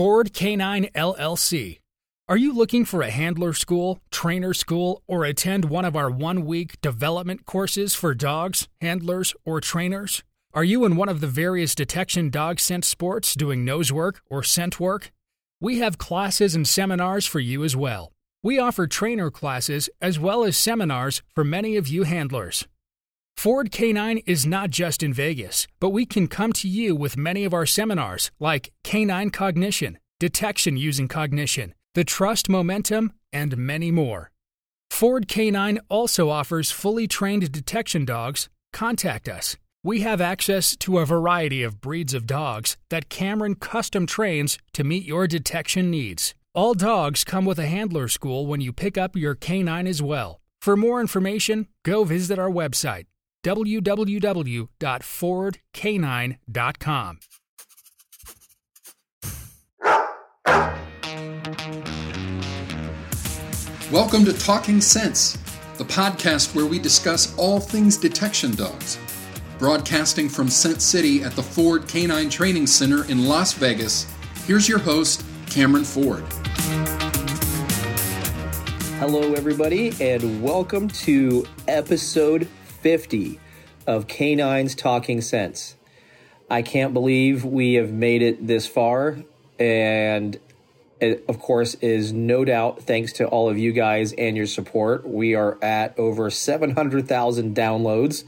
Ford Canine LLC. Are you looking for a handler school, trainer school, or attend one of our one week development courses for dogs, handlers, or trainers? Are you in one of the various detection dog scent sports doing nose work or scent work? We have classes and seminars for you as well. We offer trainer classes as well as seminars for many of you handlers. Ford Canine is not just in Vegas, but we can come to you with many of our seminars like Canine Cognition, Detection Using Cognition, The Trust Momentum, and many more. Ford Canine also offers fully trained detection dogs. Contact us. We have access to a variety of breeds of dogs that Cameron custom trains to meet your detection needs. All dogs come with a handler school when you pick up your canine as well. For more information, go visit our website www.fordcanine.com. Welcome to Talking Sense, the podcast where we discuss all things detection dogs. Broadcasting from Scent City at the Ford Canine Training Center in Las Vegas, here's your host, Cameron Ford. Hello, everybody, and welcome to episode 50 of Canines Talking Sense. I can't believe we have made it this far, and it, of course, is no doubt thanks to all of you guys and your support. We are at over 700,000 downloads,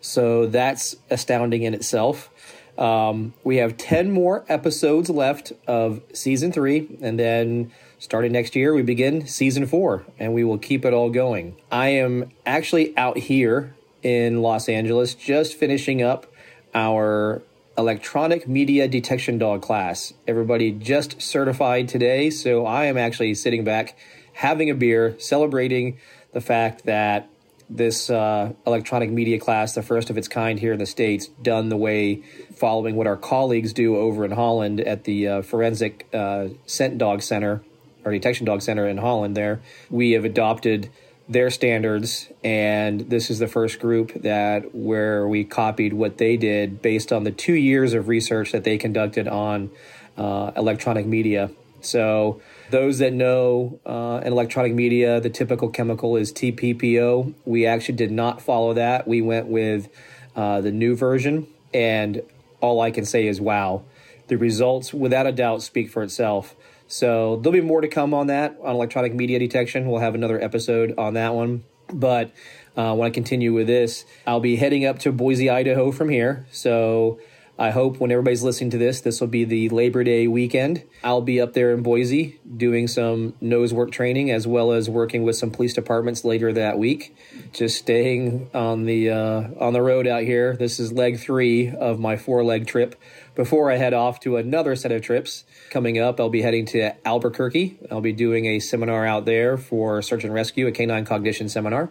so that's astounding in itself. Um, we have 10 more episodes left of season three, and then starting next year, we begin season four, and we will keep it all going. I am actually out here in Los Angeles, just finishing up our electronic media detection dog class. Everybody just certified today, so I am actually sitting back having a beer, celebrating the fact that this uh, electronic media class, the first of its kind here in the States, done the way following what our colleagues do over in Holland at the uh, Forensic uh, Scent Dog Center or Detection Dog Center in Holland. There, we have adopted their standards and this is the first group that where we copied what they did based on the two years of research that they conducted on uh, electronic media. So those that know uh, in electronic media the typical chemical is tppo we actually did not follow that. We went with uh, the new version and all i can say is wow. The results without a doubt speak for itself so there'll be more to come on that on electronic media detection. We'll have another episode on that one. But uh, when I continue with this, I'll be heading up to Boise, Idaho from here. So I hope when everybody's listening to this, this will be the Labor Day weekend. I'll be up there in Boise doing some nose work training as well as working with some police departments later that week. Just staying on the uh, on the road out here. This is leg three of my four leg trip. Before I head off to another set of trips coming up, I'll be heading to Albuquerque. I'll be doing a seminar out there for search and rescue, a canine cognition seminar.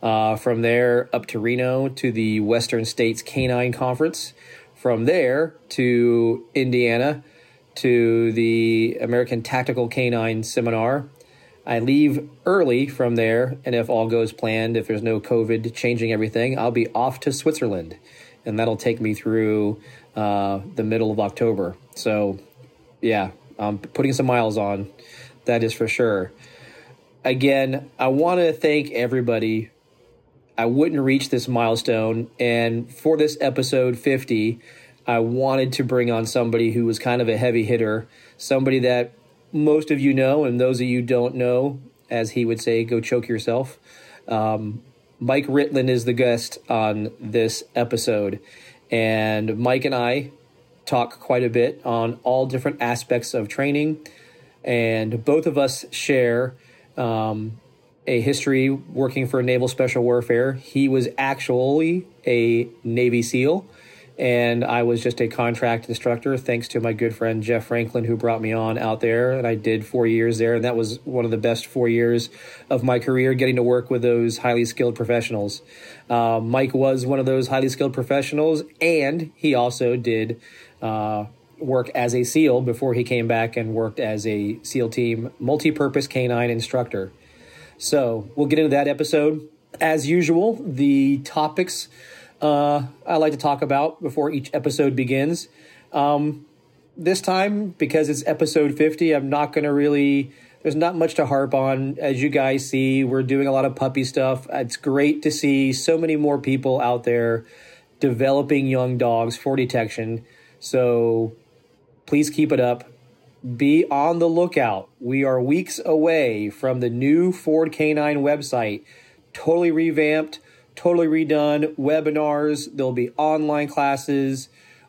Uh, from there up to Reno to the Western States Canine Conference from there to Indiana to the American Tactical Canine Seminar. I leave early from there, and if all goes planned, if there's no COVID changing everything, I'll be off to Switzerland, and that'll take me through uh, the middle of October. So, yeah, I'm putting some miles on, that is for sure. Again, I want to thank everybody I wouldn't reach this milestone. And for this episode 50, I wanted to bring on somebody who was kind of a heavy hitter, somebody that most of you know, and those of you don't know, as he would say, go choke yourself. Um, Mike Ritland is the guest on this episode. And Mike and I talk quite a bit on all different aspects of training. And both of us share um, a history working for Naval Special Warfare. He was actually a Navy SEAL, and I was just a contract instructor, thanks to my good friend Jeff Franklin, who brought me on out there. And I did four years there, and that was one of the best four years of my career, getting to work with those highly skilled professionals. Uh, Mike was one of those highly skilled professionals, and he also did. Uh, work as a SEAL before he came back and worked as a SEAL team multi purpose canine instructor. So we'll get into that episode. As usual, the topics uh, I like to talk about before each episode begins. Um, this time, because it's episode 50, I'm not going to really, there's not much to harp on. As you guys see, we're doing a lot of puppy stuff. It's great to see so many more people out there developing young dogs for detection. So please keep it up. Be on the lookout. We are weeks away from the new Ford Canine website, totally revamped, totally redone, webinars, there'll be online classes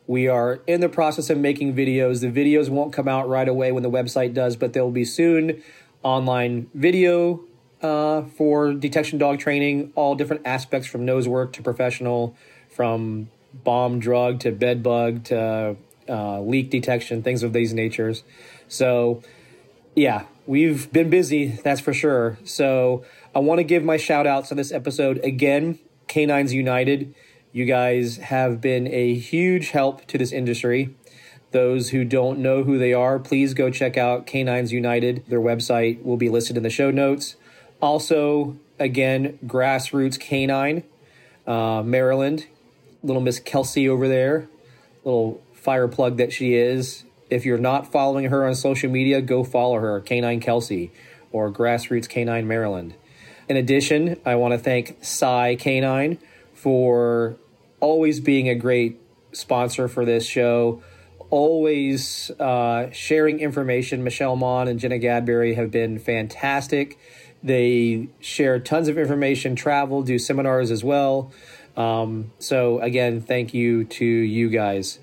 we are in the process of making videos. The videos won't come out right away when the website does, but there will be soon online video uh, for detection dog training, all different aspects from nose work to professional, from bomb drug to bed bug to uh, leak detection, things of these natures. So, yeah, we've been busy, that's for sure. So, I want to give my shout outs on this episode again Canines United. You guys have been a huge help to this industry. Those who don't know who they are, please go check out Canines United. Their website will be listed in the show notes. Also, again, Grassroots Canine, uh, Maryland. Little Miss Kelsey over there, little fire plug that she is. If you're not following her on social media, go follow her, Canine Kelsey or Grassroots Canine Maryland. In addition, I want to thank Psy Canine for always being a great sponsor for this show, always uh, sharing information. Michelle Mon and Jenna Gadberry have been fantastic. They share tons of information, travel, do seminars as well. Um, so, again, thank you to you guys.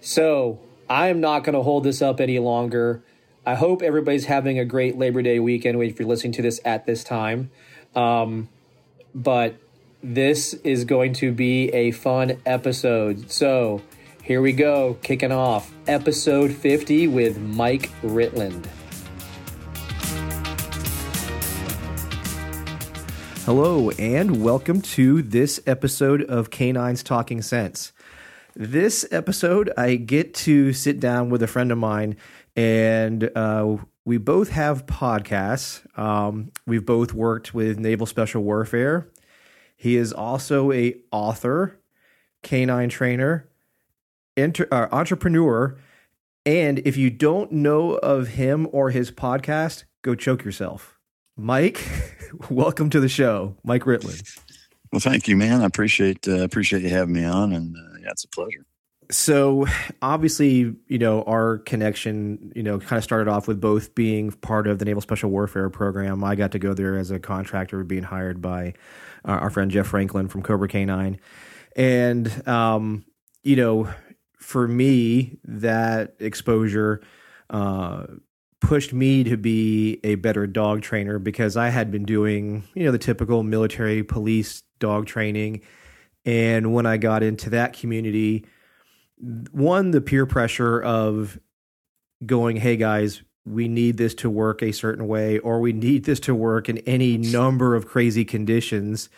So, I am not going to hold this up any longer. I hope everybody's having a great Labor Day weekend if you're listening to this at this time. Um, but this is going to be a fun episode. So, here we go, kicking off episode 50 with Mike Ritland. Hello, and welcome to this episode of Canines Talking Sense. This episode, I get to sit down with a friend of mine, and uh, we both have podcasts. Um, we've both worked with Naval Special Warfare he is also a author, canine trainer, inter, uh, entrepreneur, and if you don't know of him or his podcast, go choke yourself. Mike, welcome to the show, Mike Ritland. Well, thank you, man. I appreciate uh, appreciate you having me on, and uh, yeah, it's a pleasure. So, obviously, you know, our connection, you know, kind of started off with both being part of the Naval Special Warfare Program. I got to go there as a contractor, being hired by uh, our friend Jeff Franklin from Cobra Canine, and um, you know, for me, that exposure uh, pushed me to be a better dog trainer because I had been doing you know the typical military police dog training, and when I got into that community, one the peer pressure of going, hey guys, we need this to work a certain way or we need this to work in any number of crazy conditions.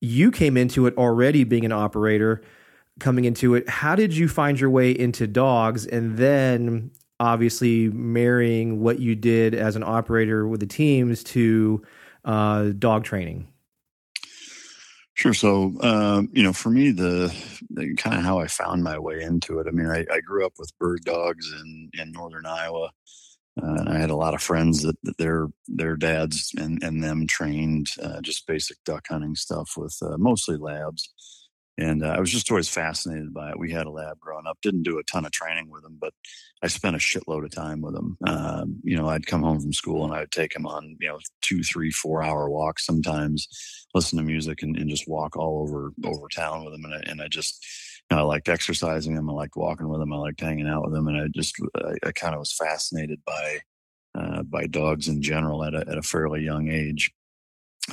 You came into it already being an operator, coming into it. How did you find your way into dogs and then obviously marrying what you did as an operator with the teams to uh, dog training? Sure. So, um, you know, for me, the, the kind of how I found my way into it. I mean, I, I grew up with bird dogs in in northern Iowa. Uh, and I had a lot of friends that, that their their dads and, and them trained uh, just basic duck hunting stuff with uh, mostly labs. And uh, I was just always fascinated by it. We had a lab growing up. Didn't do a ton of training with them, but I spent a shitload of time with them. Um, you know, I'd come home from school and I would take them on you know two, three, four hour walks sometimes, listen to music and, and just walk all over over town with them. And I, and I just you know, I liked exercising them. I liked walking with them. I liked hanging out with them. And I just, I, I kind of was fascinated by, uh, by dogs in general at a, at a fairly young age.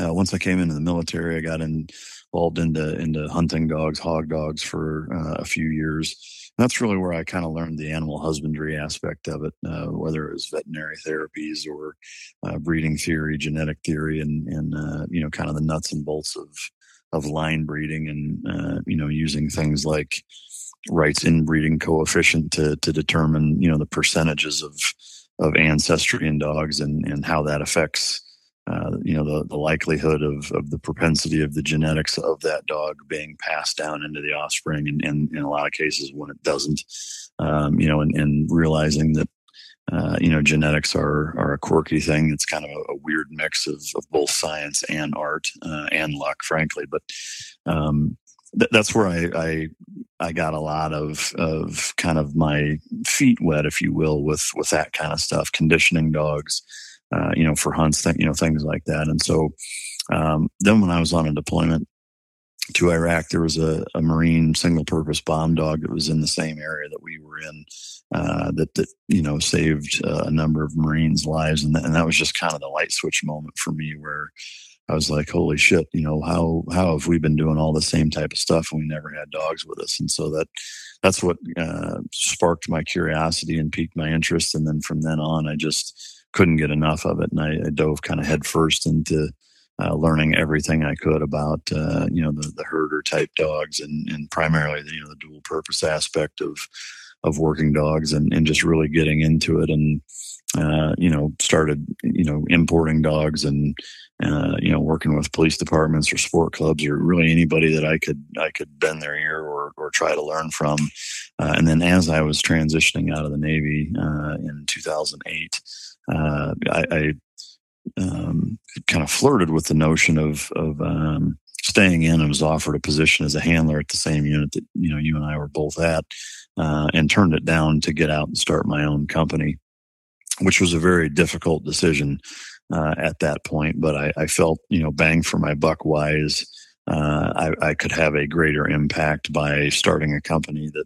Uh, once I came into the military, I got involved into, into hunting dogs, hog dogs for uh, a few years. That's really where I kind of learned the animal husbandry aspect of it, uh, whether it was veterinary therapies or uh, breeding theory, genetic theory, and, and uh, you know, kind of the nuts and bolts of, of line breeding and uh, you know using things like Wright's inbreeding coefficient to to determine you know the percentages of of ancestry in dogs and and how that affects uh, you know the, the likelihood of, of the propensity of the genetics of that dog being passed down into the offspring and, in a lot of cases when it doesn't. Um, you know and, and realizing that uh, you know genetics are are a quirky thing. It's kind of a, a weird mix of, of both science and art uh, and luck frankly. But um, th- that's where I, I I got a lot of of kind of my feet wet if you will with with that kind of stuff conditioning dogs uh, you know, for hunts, th- you know, things like that. And so um, then when I was on a deployment to Iraq, there was a, a Marine single purpose bomb dog that was in the same area that we were in uh, that, that, you know, saved uh, a number of Marines' lives. And, th- and that was just kind of the light switch moment for me where I was like, holy shit, you know, how, how have we been doing all the same type of stuff and we never had dogs with us? And so that, that's what uh, sparked my curiosity and piqued my interest. And then from then on, I just, couldn't get enough of it, and I, I dove kind of headfirst into uh, learning everything I could about uh, you know the, the herder type dogs and, and primarily the, you know the dual purpose aspect of of working dogs and, and just really getting into it and uh, you know started you know importing dogs and uh, you know working with police departments or sport clubs or really anybody that I could I could bend their ear or or try to learn from. Uh, and then as I was transitioning out of the Navy uh, in 2008 uh, I, I um, kind of flirted with the notion of of um, staying in and was offered a position as a handler at the same unit that you know you and I were both at, uh, and turned it down to get out and start my own company, which was a very difficult decision uh, at that point. But I, I, felt you know bang for my buck wise uh, I, I, could have a greater impact by starting a company that,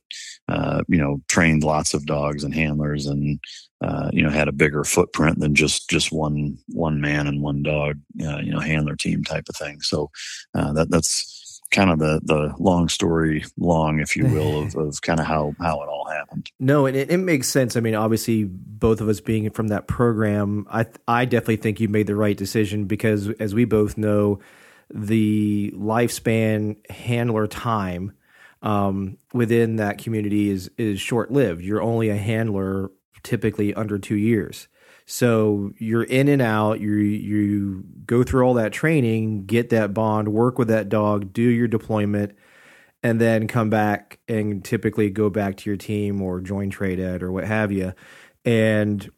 uh, you know, trained lots of dogs and handlers and, uh, you know, had a bigger footprint than just, just one, one man and one dog, uh, you know, handler team type of thing. So, uh, that, that's kind of the, the long story long, if you will, of, of kind of how, how it all happened. No, and it, it makes sense. I mean, obviously both of us being from that program, I, I definitely think you made the right decision because as we both know, the lifespan handler time um, within that community is is short lived. You're only a handler typically under two years. So you're in and out. You you go through all that training, get that bond, work with that dog, do your deployment, and then come back and typically go back to your team or join TRADET or what have you. And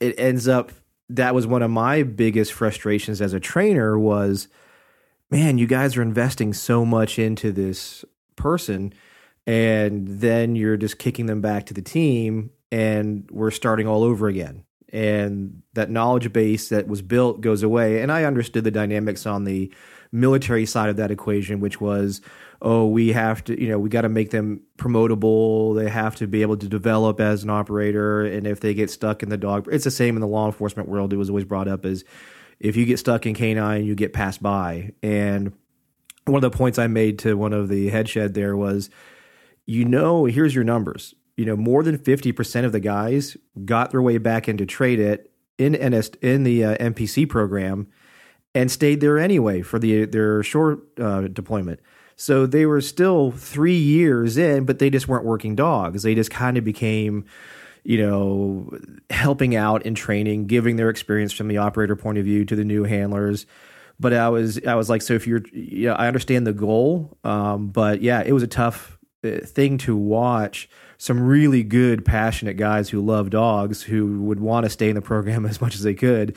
it ends up that was one of my biggest frustrations as a trainer was man, you guys are investing so much into this person, and then you're just kicking them back to the team, and we're starting all over again. And that knowledge base that was built goes away. And I understood the dynamics on the military side of that equation, which was, oh, we have to, you know, we got to make them promotable. They have to be able to develop as an operator. And if they get stuck in the dog, it's the same in the law enforcement world. It was always brought up as if you get stuck in canine, you get passed by. And one of the points I made to one of the head shed there was, you know, here's your numbers. You know, more than 50% of the guys got their way back into TRADET in NS in the uh, MPC program and stayed there anyway for the their short uh, deployment. So they were still three years in, but they just weren't working dogs. They just kind of became you know, helping out in training, giving their experience from the operator point of view to the new handlers. But I was I was like, so if you're, yeah, I understand the goal, um, but yeah, it was a tough thing to watch. Some really good, passionate guys who love dogs, who would want to stay in the program as much as they could,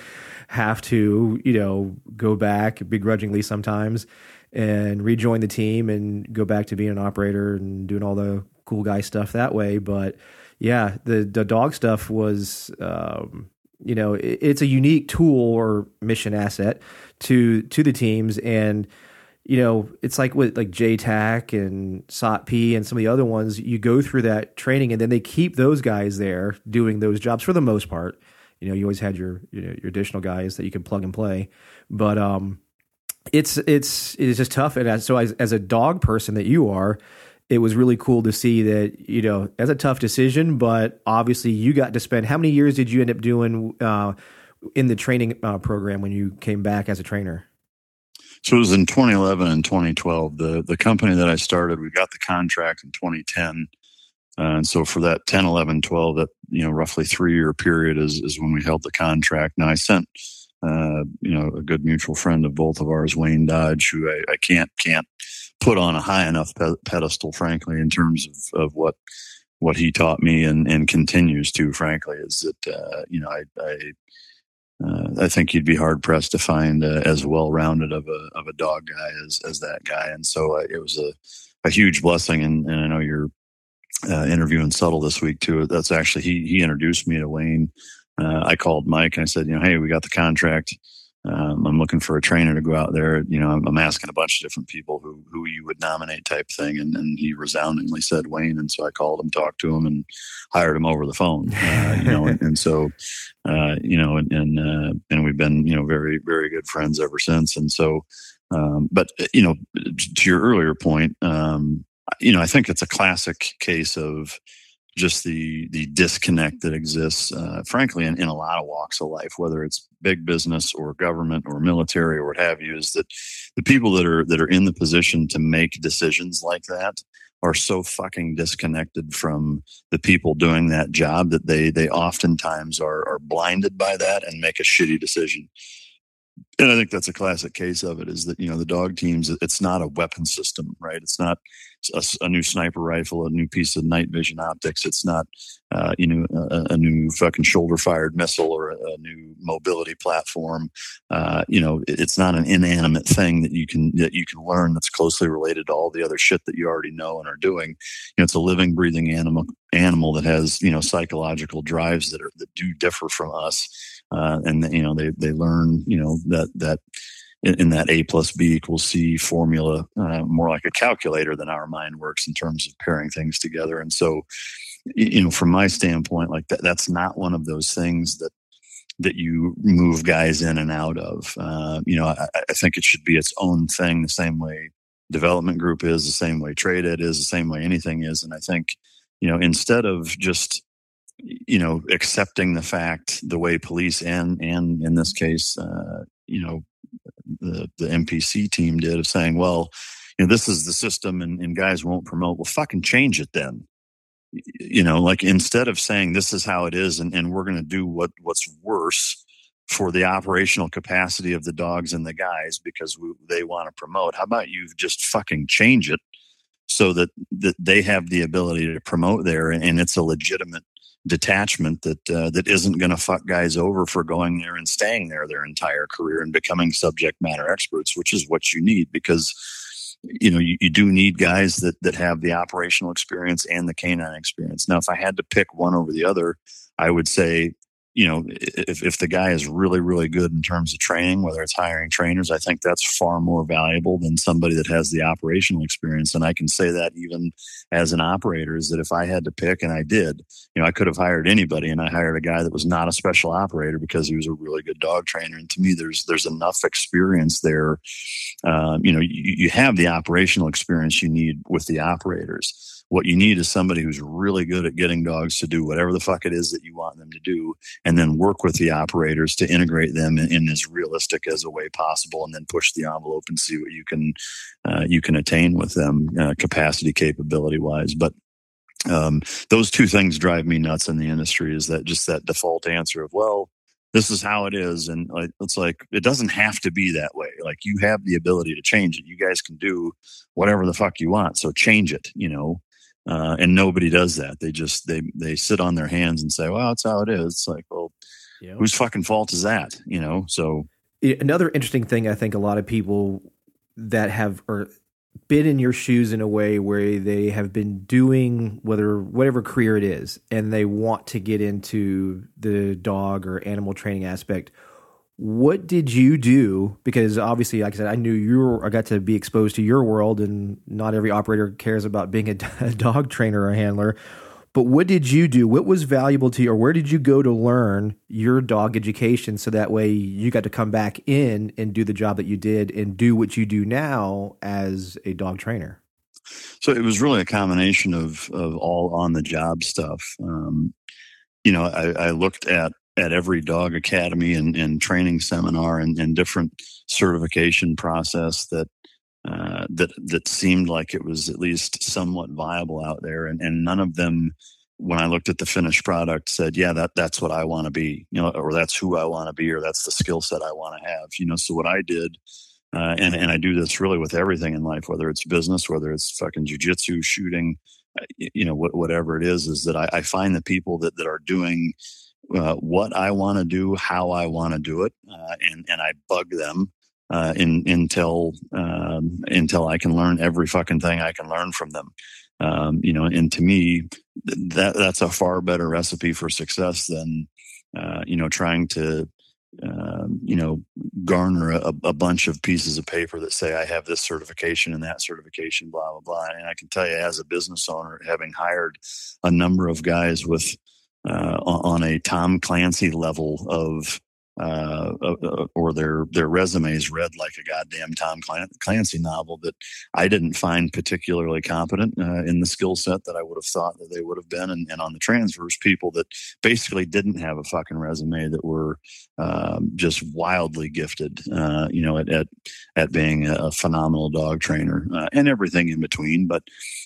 have to, you know, go back begrudgingly sometimes and rejoin the team and go back to being an operator and doing all the cool guy stuff that way. But yeah, the the dog stuff was, um, you know, it, it's a unique tool or mission asset to to the teams, and you know, it's like with like JTAC and SOTP and some of the other ones. You go through that training, and then they keep those guys there doing those jobs for the most part. You know, you always had your you know, your additional guys that you could plug and play, but um, it's it's it's just tough. And as, so as as a dog person that you are, it was really cool to see that you know that's a tough decision, but obviously you got to spend. How many years did you end up doing uh, in the training uh, program when you came back as a trainer? So it was in 2011 and 2012. The the company that I started, we got the contract in 2010. Uh, and so for that 10, 11, 12, that, you know, roughly three year period is, is when we held the contract. Now I sent uh, you know, a good mutual friend of both of ours, Wayne Dodge, who I, I can't can't put on a high enough pe- pedestal, frankly, in terms of, of what what he taught me and, and continues to, frankly, is that uh, you know I I, uh, I think you'd be hard pressed to find uh, as well rounded of a of a dog guy as as that guy, and so uh, it was a a huge blessing. And, and I know you're uh, interviewing Suttle this week too. That's actually he he introduced me to Wayne. Uh, I called Mike and I said, you know, hey, we got the contract. Um, I'm looking for a trainer to go out there. You know, I'm, I'm, asking a bunch of different people who who you would nominate, type thing, and, and he resoundingly said Wayne. And so I called him, talked to him, and hired him over the phone. Uh, you know, and, and so uh, you know, and and, uh, and we've been you know very very good friends ever since. And so, um, but uh, you know, to your earlier point, um, you know, I think it's a classic case of just the the disconnect that exists, uh, frankly, in, in a lot of walks of life, whether it's big business or government or military or what have you, is that the people that are that are in the position to make decisions like that are so fucking disconnected from the people doing that job that they they oftentimes are are blinded by that and make a shitty decision and I think that's a classic case of it is that, you know, the dog teams, it's not a weapon system, right? It's not a, a new sniper rifle, a new piece of night vision optics. It's not, uh, you know, a, a, new fucking shoulder fired missile or a, a new mobility platform. Uh, you know, it, it's not an inanimate thing that you can, that you can learn that's closely related to all the other shit that you already know and are doing. You know, it's a living, breathing animal, animal that has, you know, psychological drives that are, that do differ from us uh, and you know they they learn you know that that in, that a plus b equals c formula uh, more like a calculator than our mind works in terms of pairing things together. And so you know from my standpoint like that that's not one of those things that that you move guys in and out of. Uh, you know I, I think it should be its own thing the same way development group is the same way TRADET is the same way anything is. And i think you know instead of just you know, accepting the fact the way police and and in this case, uh, you know, the the MPC team did of saying, well, you know, this is the system, and, and guys won't promote. Well, fucking change it then. You know, like instead of saying this is how it is, and, and we're going to do what what's worse for the operational capacity of the dogs and the guys because we, they want to promote. How about you just fucking change it so that that they have the ability to promote there, and it's a legitimate detachment that uh, that isn't going to fuck guys over for going there and staying there their entire career and becoming subject matter experts, which is what you need because you know you, you do need guys that that have the operational experience and the canine experience. Now, if I had to pick one over the other, I would say you know, if, if the guy is really, really good in terms of training, whether it's hiring trainers, I think that's far more valuable than somebody that has the operational experience. And I can say that even as an operator is that if I had to pick, and I did, you know, I could have hired anybody and I hired a guy that was not a special operator because he was a really good dog trainer. And to me, there's, there's enough experience there. Um, you know, you, you have the operational experience you need with the operators what you need is somebody who's really good at getting dogs to do whatever the fuck it is that you want them to do, and then work with the operators to integrate them in, in as realistic as a way possible, and then push the envelope and see what you can uh, you can attain with them, uh, capacity capability wise. But um, those two things drive me nuts in the industry. Is that just that default answer of well, this is how it is and it's like it doesn't have to be that way like you have the ability to change it you guys can do whatever the fuck you want so change it you know uh, and nobody does that. They just they they sit on their hands and say, "Well, that's how it is." It's like, well, yep. whose fucking fault is that? You know. So another interesting thing, I think a lot of people that have or been in your shoes in a way where they have been doing whether whatever career it is, and they want to get into the dog or animal training aspect what did you do? Because obviously, like I said, I knew you were, I got to be exposed to your world, and not every operator cares about being a, a dog trainer or handler. But what did you do? What was valuable to you, or where did you go to learn your dog education so that way you got to come back in and do the job that you did and do what you do now as a dog trainer? So it was really a combination of of all on the job stuff. Um, you know, I, I, looked at at every dog academy and, and training seminar and, and different certification process that uh, that that seemed like it was at least somewhat viable out there, and, and none of them when I looked at the finished product, said, "Yeah, that that's what I want to be," you know, or that's who I want to be, or that's the skill set I want to have, you know. So what I did, uh, and and I do this really with everything in life, whether it's business, whether it's fucking jujitsu, shooting, uh, you know, whatever it is, is that I, I find the people that that are doing uh, what I want to do, how I want to do it, uh, and and I bug them uh, in, until um, until I can learn every fucking thing I can learn from them. Um, you know, and to me, that that's a far better recipe for success than uh, you know trying to um, you know garner a, a, bunch of pieces of paper that say I have this certification and that certification, blah blah blah. And I can tell you, as a business owner, having hired a number of guys with uh, on a Tom Clancy level of uh, uh, uh, or their their resumes read like a goddamn Tom Clancy novel that I didn't find particularly competent uh, in the skill set that I would have thought that they would have been, and, and, on the transverse, people that basically didn't have a fucking resume that were um, just wildly gifted, uh, you know, at, at at being a phenomenal dog trainer uh, and everything in between. But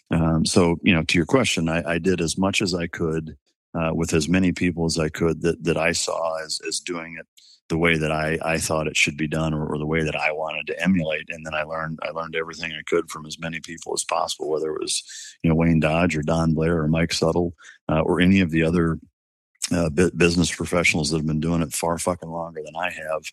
um, so you know, to your question, I, I did as much as I could uh, with as many people as I could that that I saw as as doing it the way that I, I thought it should be done or, or, the way that I wanted to emulate. And then I learned I learned everything I could from as many people as possible, whether it was you know Wayne Dodge or Don Blair or Mike Suttle uh, or any of the other uh, business professionals that have been doing it far fucking longer than I have.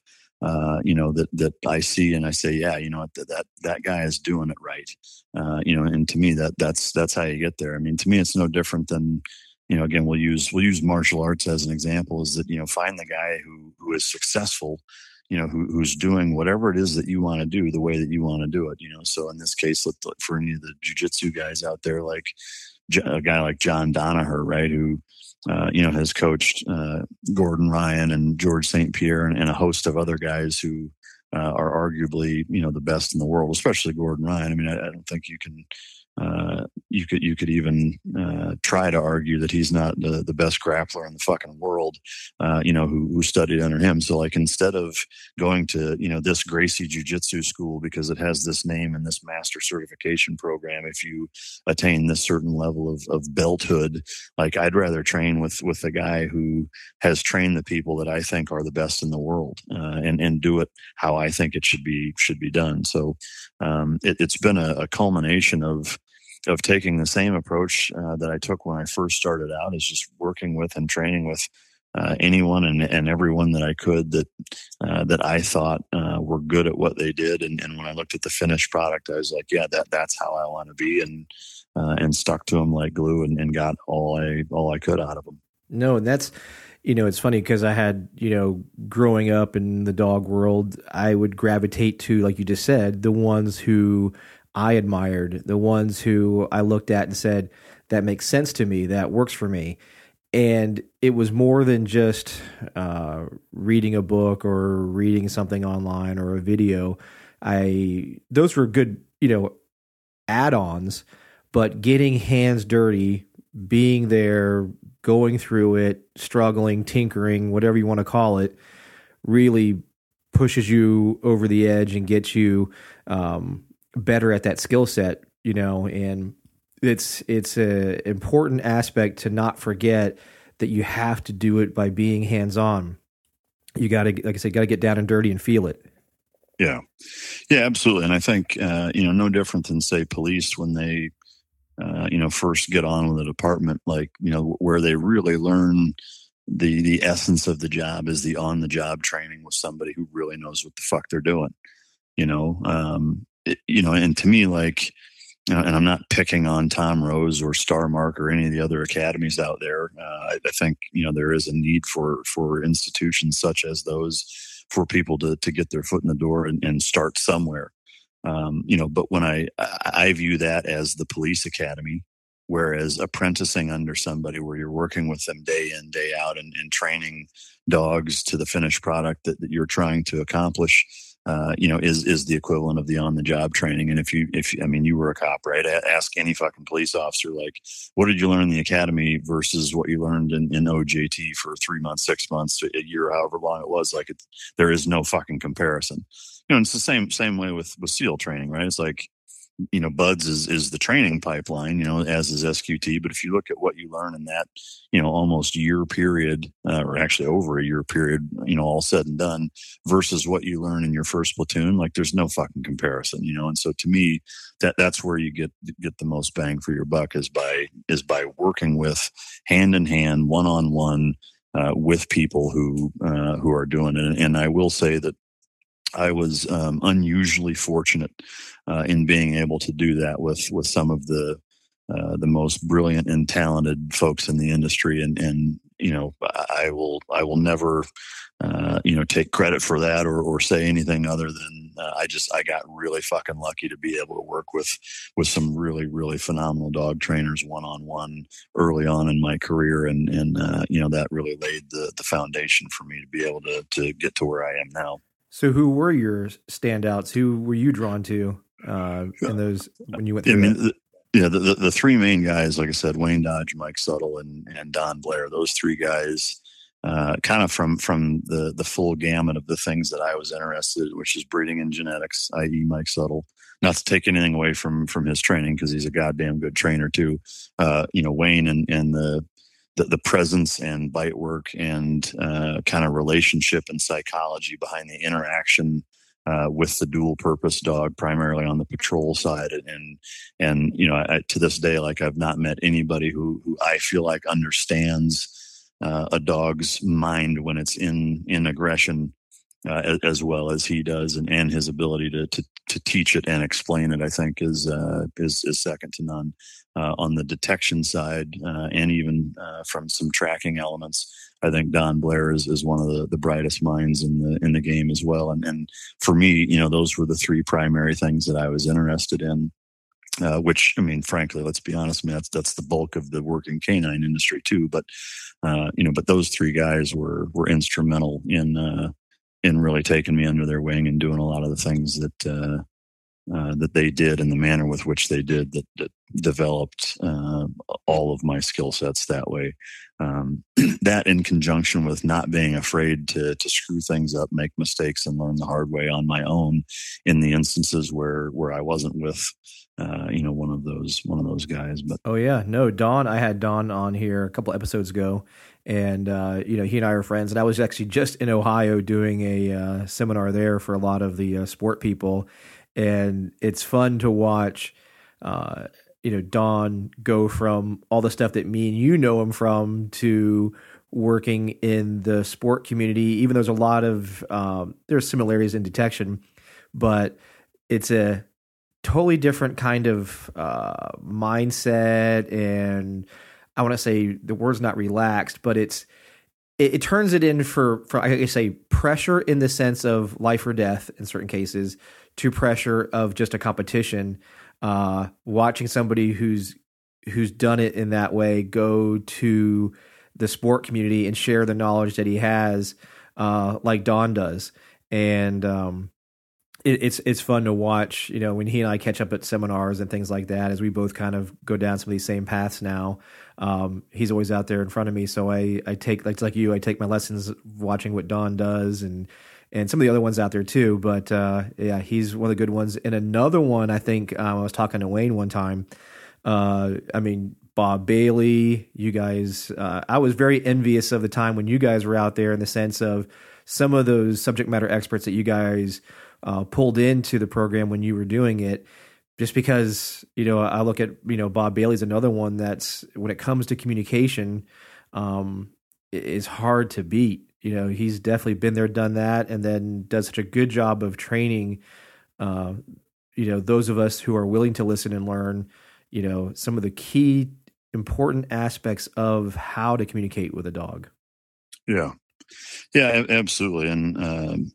Uh, you know that that I see and I say, yeah, you know that that that guy is doing it right. Uh, you know, and to me that that's that's how you get there. I mean, to me, it's no different than you know, again, we'll use we'll use martial arts as an example. Is that you know find the guy who who is successful, you know, who, who's doing whatever it is that you want to do the way that you want to do it. You know, so in this case, for any of the jujitsu guys out there, like a guy like John Danaher, right, who uh, you know has coached uh, Gordon Ryan and George St. Pierre and, and, a host of other guys who uh, are arguably you know the best in the world, especially Gordon Ryan. I mean, I, I don't think you can uh, you could you could even uh, try to argue that he's not the, the best grappler in the fucking world, uh, you know, who, who studied under him. So like instead of going to you know this Gracie Jiu Jitsu school because it has this name and this master certification program, if you attain this certain level of, of belthood, like I'd rather train with with a guy who has trained the people that I think are the best in the world uh, and and do it how I think it should be should be done. So um, it, has been a, a culmination of of taking the same approach uh, that I took when I first started out, is just working with and training with uh, anyone and, and everyone that I could that uh, that I thought uh, were good at what they did. And, and, when I looked at the finished product, I was like, yeah, that that's how I want to be, and uh, and stuck to them like glue, and, and got all I all I could out of them. No, and that's you know, it's funny because I had, you know, growing up in the dog world, I would gravitate to, like you just said, the ones who I admired, the ones who I looked at and said, that makes sense to me, that works for me. And it was more than just uh, reading a book or reading something online or a video. I those were good, you know, add-ons, but getting hands dirty, being there, going through it, struggling, tinkering, whatever you want to call it, really pushes you over the edge and gets you um, better at that skill set, you know, and it's it's a important aspect to not forget that you have to do it by being hands on. You got to, like I said, got to get down and dirty and feel it. Yeah, yeah, absolutely. And I think uh, you know, no different than say police when they, uh, you know, first get on with a department, like you know, where they really learn the the essence of the job is the on the job training with somebody who really knows what the fuck they're doing. You know, um, you know, and to me, like, and I'm not picking on Tom Rose or Starmark or any of the other academies out there. Uh, I, I, think you know there is a need for for institutions such as those for people to to get their foot in the door and, and start somewhere. Um, you know, but when I I view that as the police academy, whereas apprenticing under somebody where you're working with them day in day out and, and training dogs to the finished product that, that you're trying to accomplish uh, you know, is is the equivalent of the on the job training. And if you, if I mean, you were a cop, right? Ask any fucking police officer, like, what did you learn in the academy versus what you learned in, in OJT for three months, six months, a year, however long it was. Like, it, there is no fucking comparison. You know, it's the same same way with with SEAL training, right? It's like you know, BUD/S is, is the training pipeline, you know, as is SQT. But if you look at what you learn in that, you know, almost year period, uh, or actually over a year period, you know, all said and done versus what you learn in your first platoon, like there's no fucking comparison, you know? And so to me, that that's where you get, get the most bang for your buck is by, is by working with hand in hand, one on one, uh, with people who uh, who are doing it. And I will say that I was um, unusually fortunate uh, in being able to do that with with some of the uh, the most brilliant and talented folks in the industry, and and you know I will I will never uh, you know take credit for that or or say anything other than uh, I just I got really fucking lucky to be able to work with with some really really phenomenal dog trainers one on one early on in my career, and and uh, you know that really laid the the foundation for me to be able to to get to where I am now. So, who were your standouts? Who were you drawn to uh, in those when you went through? I mean, the, yeah, the, the, the three main guys, like I said, Wayne Dodge, Mike Suttle, and and Don Blair. Those three guys, uh, kind of from from the the full gamut of the things that I was interested, in, which is breeding and genetics, i.e., Mike Suttle. Not to take anything away from from his training because he's a goddamn good trainer too. Uh, you know, Wayne and and the the, the presence and bite work and uh, kind of relationship and psychology behind the interaction uh, with the dual purpose dog, primarily on the patrol side. And, and, you know, I, to this day, like I've not met anybody who, who I feel like understands uh, a dog's mind when it's in, in aggression uh, as well as he does, and, and his ability to, to, to teach it and explain it, I think, is uh, is, is second to none. Uh, on the detection side, uh, and even uh, from some tracking elements, I think Don Blair is, is one of the, the brightest minds in the in the game as well. And and for me, you know, those were the three primary things that I was interested in. Uh, which I mean, frankly, let's be honest, I mean, that's that's the bulk of the working canine industry too. But uh, you know, but those three guys were were instrumental in uh, in really taking me under their wing and doing a lot of the things that uh, uh, that they did and the manner with which they did that, that developed uh, all of my skill sets that way. Um, that in conjunction with not being afraid to to screw things up, make mistakes, and learn the hard way on my own in the instances where where I wasn't with. Uh, you know, one of those one of those guys. But oh yeah, no, Don. I had Don on here a couple episodes ago, and uh, you know he and I are friends. And I was actually just in Ohio doing a uh, seminar there for a lot of the uh, sport people, and it's fun to watch. Uh, you know, Don go from all the stuff that me and you know him from to working in the sport community. Even though there's a lot of um, there's similarities in detection, but it's a totally different kind of uh, mindset and I want to say the word's not relaxed, but it's it, it, turns it in for for I guess say pressure in the sense of life or death in certain cases to pressure of just a competition. Uh, watching somebody who's who's done it in that way go to the sport community and share the knowledge that he has, uh, like Don does, and um, it, it's it's fun to watch. You know, when he and I catch up at seminars and things like that, as we both kind of go down some of these same paths now. Um, he's always out there in front of me, so I I take like like you, I take my lessons watching what Don does and and some of the other ones out there too. But uh, yeah, he's one of the good ones. And another one, I think um, I was talking to Wayne one time. Uh, I mean, Bob Bailey, you guys. Uh, I was very envious of the time when you guys were out there in the sense of some of those subject matter experts that you guys uh, pulled into the program when you were doing it just because you know I look at you know Bob Bailey's another one that's when it comes to communication um, is hard to beat. You know he's definitely been there, done that, and then does such a good job of training. Uh, you know those of us who are willing to listen and learn. You know some of the key important aspects of how to communicate with a dog. Yeah, yeah, absolutely, and. Um,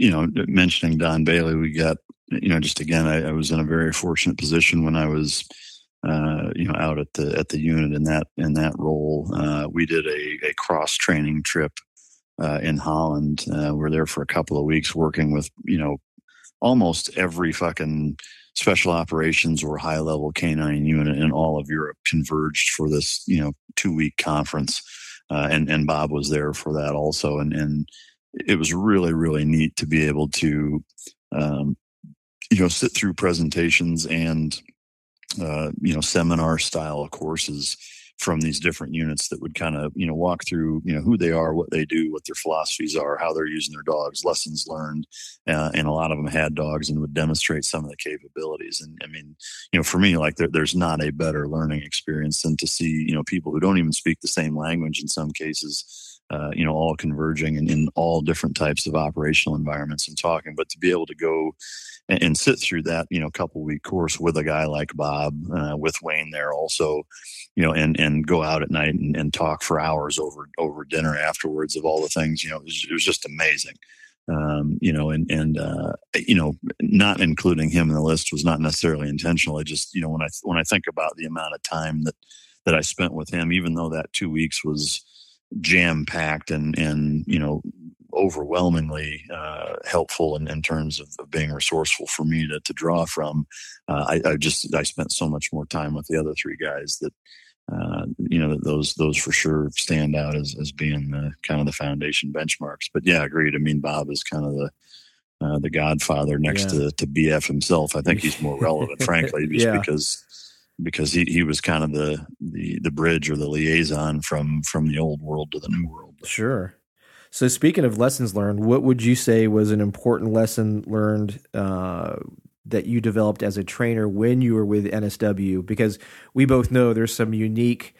you know, mentioning Don Bailey, we got, you know, just again, I, I was in a very fortunate position when I was, uh, you know, out at the at the unit in that in that role. Uh, we did a, a cross training trip uh, in Holland. Uh, we're there for a couple of weeks, working with you know almost every fucking special operations or high level canine unit in all of Europe converged for this you know two week conference, uh, and and Bob was there for that also, and and it was really really neat to be able to um, you know, sit through presentations and, uh, you know, seminar style courses from these different units that would kind of, you know, walk through, you know, who they are, what they do, what their philosophies are, how they're using their dogs, lessons learned. Uh, and a lot of them had dogs and would demonstrate some of the capabilities. And I mean, you know, for me, like there, there's not a better learning experience than to see, you know, people who don't even speak the same language in some cases uh, you know, all converging in, in all different types of operational environments and talking. But to be able to go and, and sit through that, you know, couple week course with a guy like Bob, uh, with Wayne there also, you know, and and go out at night and, and, talk for hours over over dinner afterwards of all the things, you know, it was, it was just amazing. Um, you know, and and uh, you know, not including him in the list was not necessarily intentional. I just, you know, when I when I think about the amount of time that that I spent with him, even though that two weeks was jam packed and and you know overwhelmingly uh, helpful in, in terms of, of, being resourceful for me to, to draw from. Uh, I, I, just I spent so much more time with the other three guys that uh, you know those those for sure stand out as as being the kind of the foundation benchmarks. But yeah, agreed. I mean, Bob is kind of the uh, the godfather next yeah. to to BF himself. I think he's more relevant, frankly, just yeah. because because he, he was kind of the, the the bridge or the liaison from from the old world to the new world. Sure. So speaking of lessons learned, what would you say was an important lesson learned uh, that you developed as a trainer when you were with NSW? Because we both know there's some unique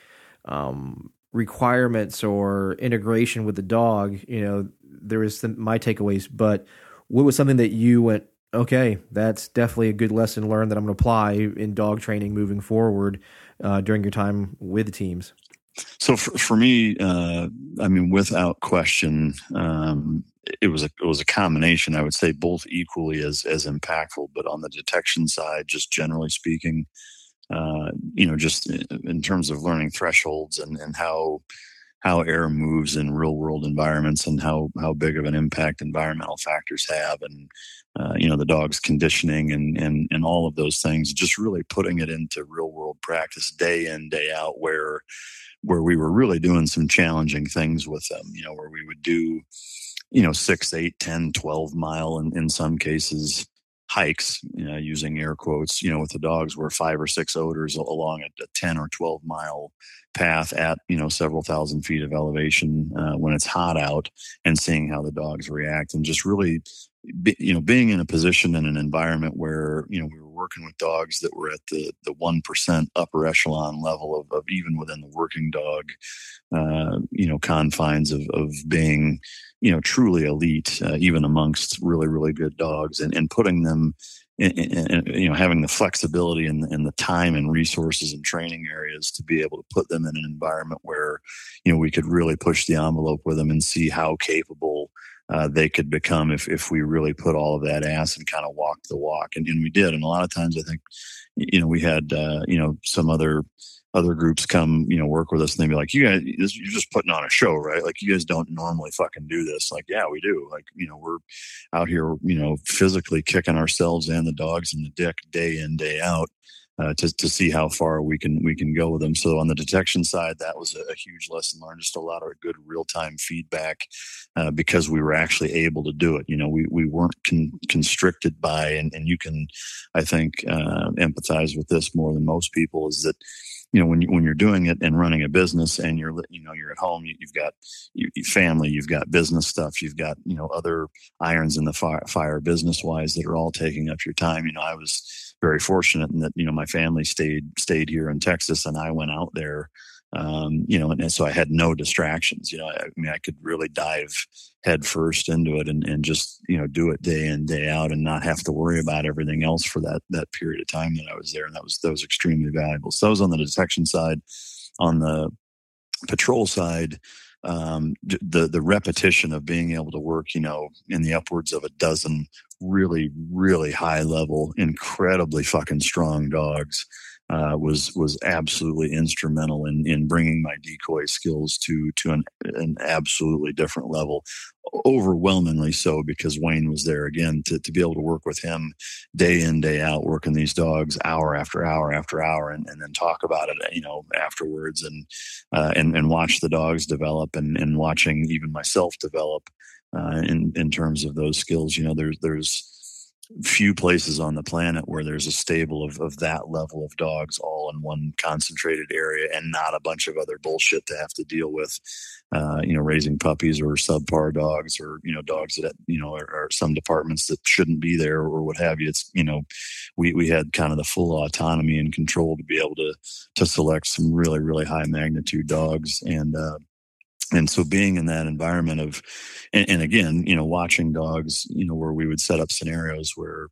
um, requirements or integration with the dog. You know, there is my takeaways, but what was something that you went, okay, that's definitely a good lesson learned that I'm going to apply in dog training moving forward uh, during your time with teams? So for, for me, uh, I mean, without question, um, it was a it was a combination. I would say both equally as as impactful. But on the detection side, just generally speaking, uh, you know, just in terms of learning thresholds and and how how air moves in real world environments and how how big of an impact environmental factors have and uh, you know the dog's conditioning and and and all of those things just really putting it into real world practice day in day out where where we were really doing some challenging things with them you know where we would do you know six eight ten twelve mile in, in some cases hikes, you know, using air quotes, you know, with the dogs were five or six odors along a, a 10 or 12 mile path at, you know, several thousand feet of elevation uh, when it's hot out and seeing how the dogs react and just really, be, you know, being in a position in an environment where, you know, we were working with dogs that were at the, the 1% upper echelon level of, of even within the working dog, uh, you know, confines of, of being, you know, truly elite, uh, even amongst really, really good dogs, and, and putting them, in, in, in, you know, having the flexibility and, and the time and resources and training areas to be able to put them in an environment where, you know, we could really push the envelope with them and see how capable uh, they could become if if we really put all of that ass and kind of walk the walk, and, and we did. And a lot of times, I think, you know, we had uh, you know some other other groups come, you know, work with us and they'd be like, you guys, you're just putting on a show, right? Like you guys don't normally fucking do this. Like, yeah, we do. Like, you know, we're out here, you know, physically kicking ourselves and the dogs in the dick day in, day out. Uh, to, to see how far we can we can go with them. So on the detection side, that was a, huge lesson learned. Just a lot of good real time feedback uh, because we were actually able to do it. You know, we we weren't con- constricted by, and, and you can, I think, uh, empathize with this more than most people. Is that you know when you, when you're doing it and running a business and you're you know you're at home you, have got your, family you've got business stuff you've got you know other irons in the fire, fire business wise that are all taking up your time. You know i was very fortunate in that you know my family stayed stayed here in texas and i went out there um, you know, and, and, so I had no distractions. You know, I, I, mean, I could really dive head first into it and, and just you know do it day in day out and not have to worry about everything else for that that period of time that I was there, and that was that was extremely valuable. So that was on the detection side. On the patrol side, um, the the repetition of being able to work, you know, in the upwards of a dozen really really high level, incredibly fucking strong dogs uh, was was absolutely instrumental in in bringing my decoy skills to to an an absolutely different level. Overwhelmingly so because Wayne was there again to to be able to work with him day in day out, working these dogs hour after hour after hour, and, and then talk about it you know afterwards and uh, and and watch the dogs develop and and watching even myself develop uh, in in terms of those skills. You know, there's there's few places on the planet where there's a stable of, of that level of dogs all in one concentrated area and not a bunch of other bullshit to have to deal with uh, you know raising puppies or subpar dogs or you know dogs that you know are, are, some departments that shouldn't be there or what have you. It's you know we we had kind of the full autonomy and control to be able to to select some really really high magnitude dogs and uh, and so being in that environment of and, and, again you know watching dogs you know where we would set up scenarios where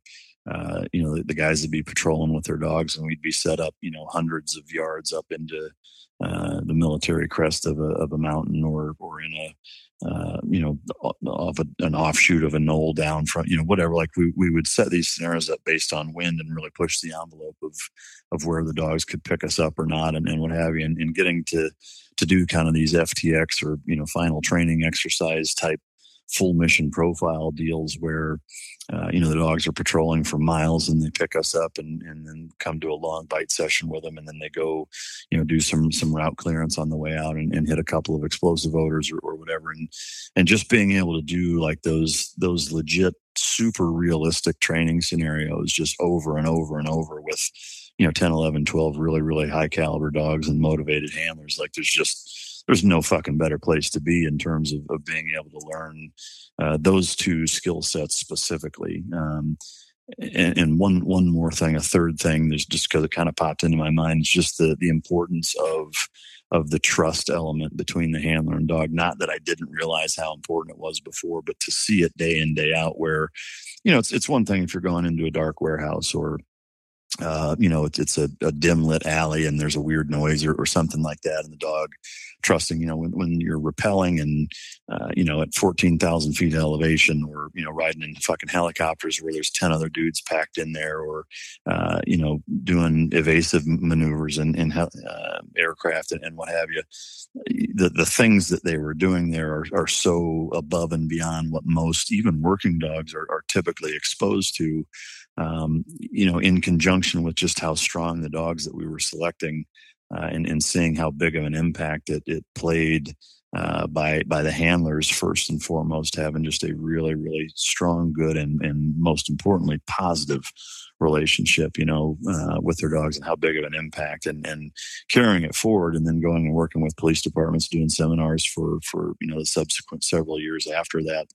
uh, you know the, the, guys would be patrolling with their dogs and we'd be set up you know hundreds of yards up into uh, the military crest of a, of a mountain or or in a uh, you know, of a, an offshoot of a knoll down from, you know, whatever. Like we, we would set these scenarios up based on wind and really push the envelope of, of where the dogs could pick us up or not and, and what have you. And, and getting to, to do kind of these FTX or, you know, final training exercise type full mission profile deals where uh, you know the dogs are patrolling for miles and they pick us up and, and then come to a long bite session with them and then they go you know do some some route clearance on the way out and, and hit a couple of explosive odors or, or whatever. And and just being able to do like those those legit super realistic training scenarios just over and over and over with you know 10 11 12 really really high caliber dogs and motivated handlers like there's just there's no fucking better place to be in terms of, of being able to learn uh, those two skill sets specifically. Um, and, and, one one more thing, a third thing, there's just because it kind of popped into my mind, is just the the importance of of the trust element between the handler and dog. Not that I didn't realize how important it was before, but to see it day in day out, where you know it's it's one thing if you're going into a dark warehouse or uh, you know, it's, it's a, a, dim lit alley and there's a weird noise or, or, something like that. And the dog trusting, you know, when, when you're rappelling and, uh, you know, at 14,000 feet elevation or, you know, riding in fucking helicopters where there's 10 other dudes packed in there or, uh, you know, doing evasive maneuvers in, in uh, aircraft and, and, what have you. The, the things that they were doing there are, are so above and beyond what most, even working dogs are, are typically exposed to um, you know, in conjunction with just how strong the dogs that we were selecting uh, and, and seeing how big of an impact it, it played uh, by by the handlers first and foremost, having just a really really strong, good, and and most importantly positive relationship, you know, uh, with their dogs and how big of an impact, and and carrying it forward, and then going and working with police departments, doing seminars for for you know the subsequent several years after that,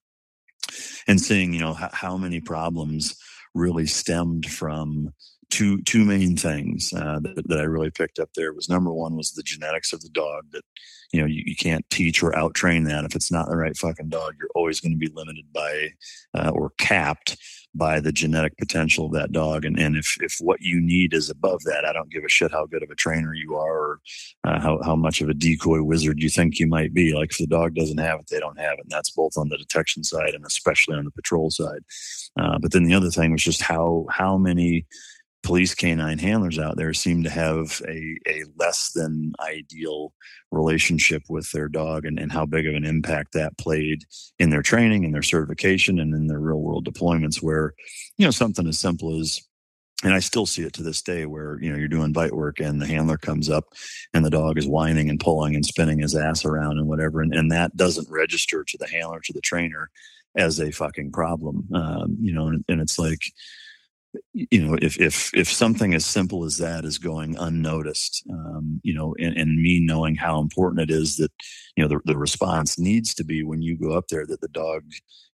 and seeing you know how, how many problems really stemmed from two two main things uh, that, that, I really picked up there was number one was the genetics of the dog that you know you, you can't teach or out train that. If it's not the right fucking dog you're always going to be limited by uh, or capped by the genetic potential of that dog. And and if if what you need is above that I don't give a shit how good of a trainer you are or uh, how how much of a decoy wizard you think you might be. Like if the dog doesn't have it they don't have it. And that's both on the detection side and especially on the patrol side. Uh, but then the other thing was just how how many police canine handlers out there seem to have a, a less than ideal relationship with their dog and, and how big of an impact that played in their training and their certification and in their real world deployments where you know something as simple as and I still see it to this day where, you know, you're doing bite work and the handler comes up and the dog is whining and pulling and spinning his ass around and whatever. And, and that doesn't register to the handler, to the trainer as a fucking problem. Um, you know, and, and it's like, you know if if if something as simple as that is going unnoticed um, you know and, and, me knowing how important it is that you know the, the response needs to be when you go up there that the dog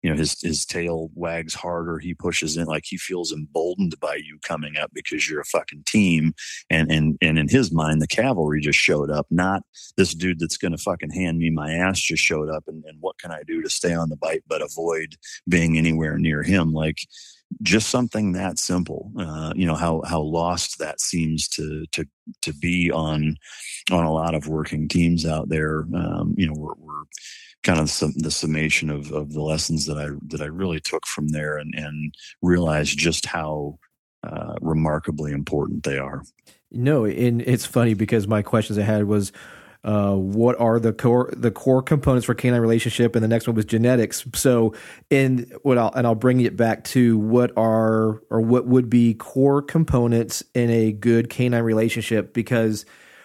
you know his his tail wags harder he pushes in like he feels emboldened by you coming up because you're a fucking team. And and and in his mind the cavalry just showed up not this dude that's going to fucking hand me my ass just showed up and, and what can i do to stay on the bite but avoid being anywhere near him? Like just something that simple. Uh, you know how how lost that seems to to to be on on a lot of working teams out there. Um, you know, we're, we're kind of some, the summation of, of the lessons that I that I really took from there and and realized just how uh, remarkably important they are. No, and it's funny because my questions I had was uh, what are the core the core components for canine relationship, and the next one was genetics. So, in what I'll and I'll bring it back to what are or what would be core components in a good canine relationship because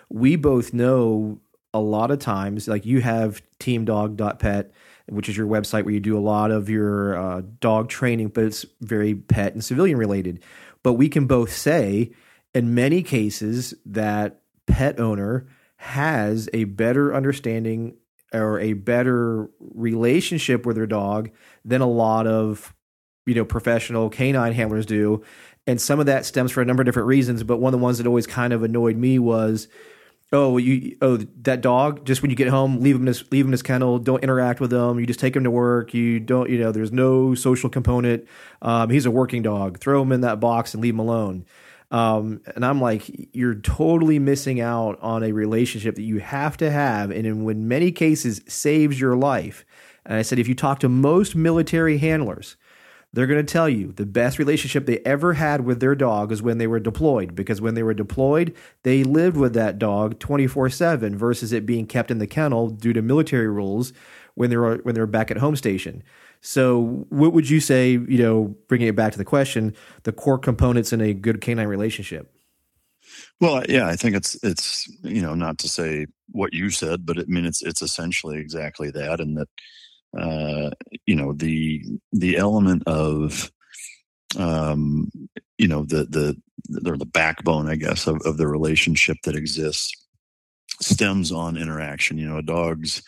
we both know a lot of times like you have team dog pet which is your website where you do a lot of your uh, dog training, but it's very pet and civilian related. But we can both say, in many cases, that pet owner has a better understanding or a better relationship with their dog than a lot of you know professional canine handlers do. And some of that stems for a number of different reasons but one of the ones that always kind of annoyed me was oh you oh that dog just when you get home leave him in his leave him in his kennel don't interact with him you just take him to work you don't you know there's no social component. Um, he's a working dog throw him in that box and leave him alone um, and I'm like, you're totally missing out on a relationship that you have to have, and in, many cases saves your life. And I said, if you talk to most military handlers, they're going to tell you the best relationship they ever had with their dog is when they were deployed because when they were deployed they lived with that dog 24/7 versus it being kept in the kennel due to military rules when they were when they were back at home station. So what would you say, you know, bringing it back to the question, the core components in a good canine relationship? Well, yeah, I think it's it's you know not to say what you said, but I mean it's it's essentially exactly that, and that uh, you know the the element of um, you know the the they're the backbone, I guess, of, of the relationship that exists stems on interaction. You know, a dog's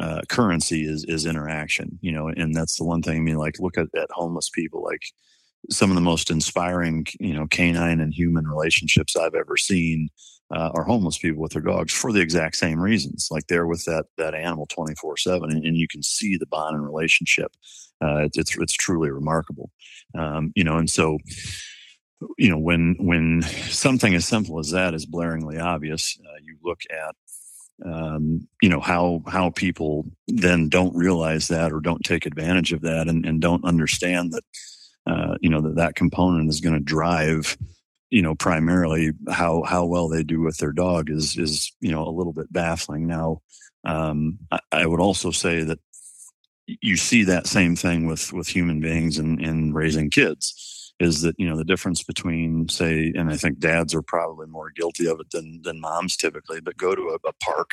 uh, currency is is interaction. You know, and that's the one thing. I mean, like look at, at homeless people, like some of the most inspiring, you know, canine and human relationships I've ever seen uh, are homeless people with their dogs for the exact same reasons. Like they're with that that animal twenty four seven, and you can see the bond and relationship. Uh, it's it's truly remarkable, um, you know. And so, you know, when when something as simple as that is blaringly obvious, uh, you look at um, you know how how people then don't realize that or don't take advantage of that and, and don't understand that uh, you know that that component is going to drive you know, primarily how how well they do with their dog is is you know a little bit baffling. Now, um, I, I, would also say that you see that same thing with with human beings and in, in raising kids. Is that you know the difference between say, and I think dads are probably more guilty of it than than moms typically. But go to a, a park,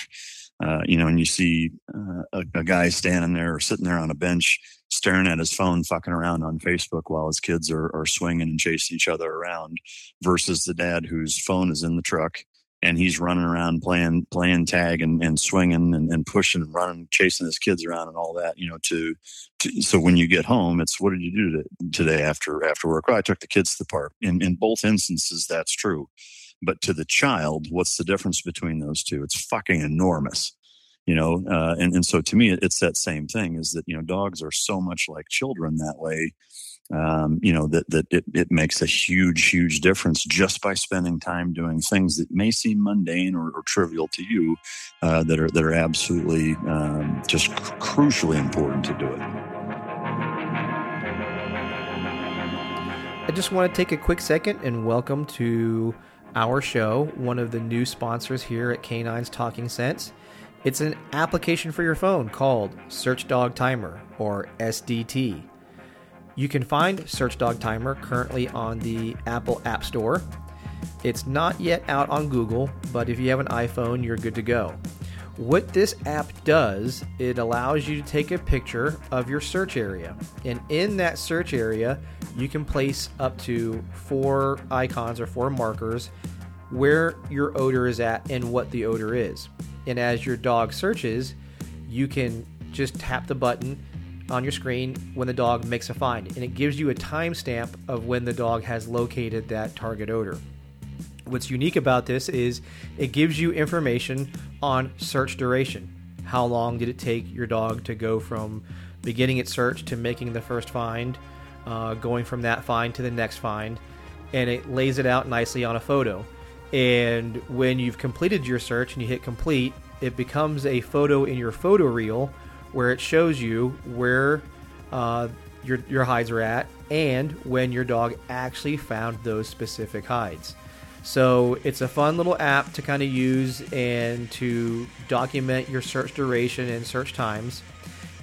uh, you know, and you see uh, a, a guy standing there or sitting there on a bench staring at his phone, fucking around on Facebook while his kids are, are swinging and chasing each other around, versus the dad whose phone is in the truck and he's running around playing playing tag and, and swinging and, and pushing and running, chasing his kids around and all that. You know, to, to so when you get home, it's what did you do to, today after after work? Well, I took the kids to the park. In in both instances, that's true. But to the child, what's the difference between those two? It's fucking enormous you know uh, and, and so to me it's that same thing is that you know dogs are so much like children that way um, you know that that it, it makes a huge huge difference just by spending time doing things that may seem mundane or, or trivial to you uh, that are that are absolutely um, just cr- crucially important to do it I just want to take a quick second and welcome to our show, one of the new sponsors here at K9's Talking Sense. It's an application for your phone called Search Dog Timer or SDT. You can find Search Dog Timer currently on the Apple App Store. It's not yet out on Google, but if you have an iPhone, you're good to go. What this app does, it allows you to take a picture of your search area. And in that search area, you can place up to four icons or four markers where your odor is at and what the odor is. And as your dog searches, you can just tap the button on your screen when the dog makes a find, and it gives you a timestamp of when the dog has located that target odor. What's unique about this is it gives you information on search duration. How long did it take your dog to go from beginning its search to making the first find, uh, going from that find to the next find, and it lays it out nicely on a photo. And when you've completed your search and you hit complete, it becomes a photo in your photo reel where it shows you where uh, your, your hides are at and when your dog actually found those specific hides. So it's a fun little app to kind of use and to document your search duration and search times.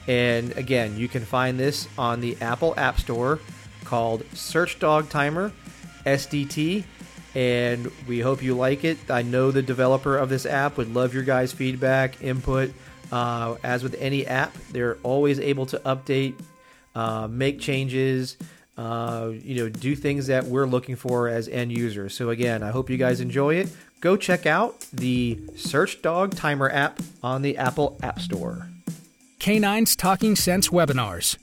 And again, you can find this on the Apple App Store called Search Dog Timer SDT and we hope you like it. I know the developer of this app would love your guys' feedback, input. Uh, as with any app, they're always able to update, uh, make changes, uh, you know, do things that we're looking for as end users. So again, I hope you guys enjoy it. Go check out the Search Dog Timer app on the Apple App Store. K9's Talking Sense webinars.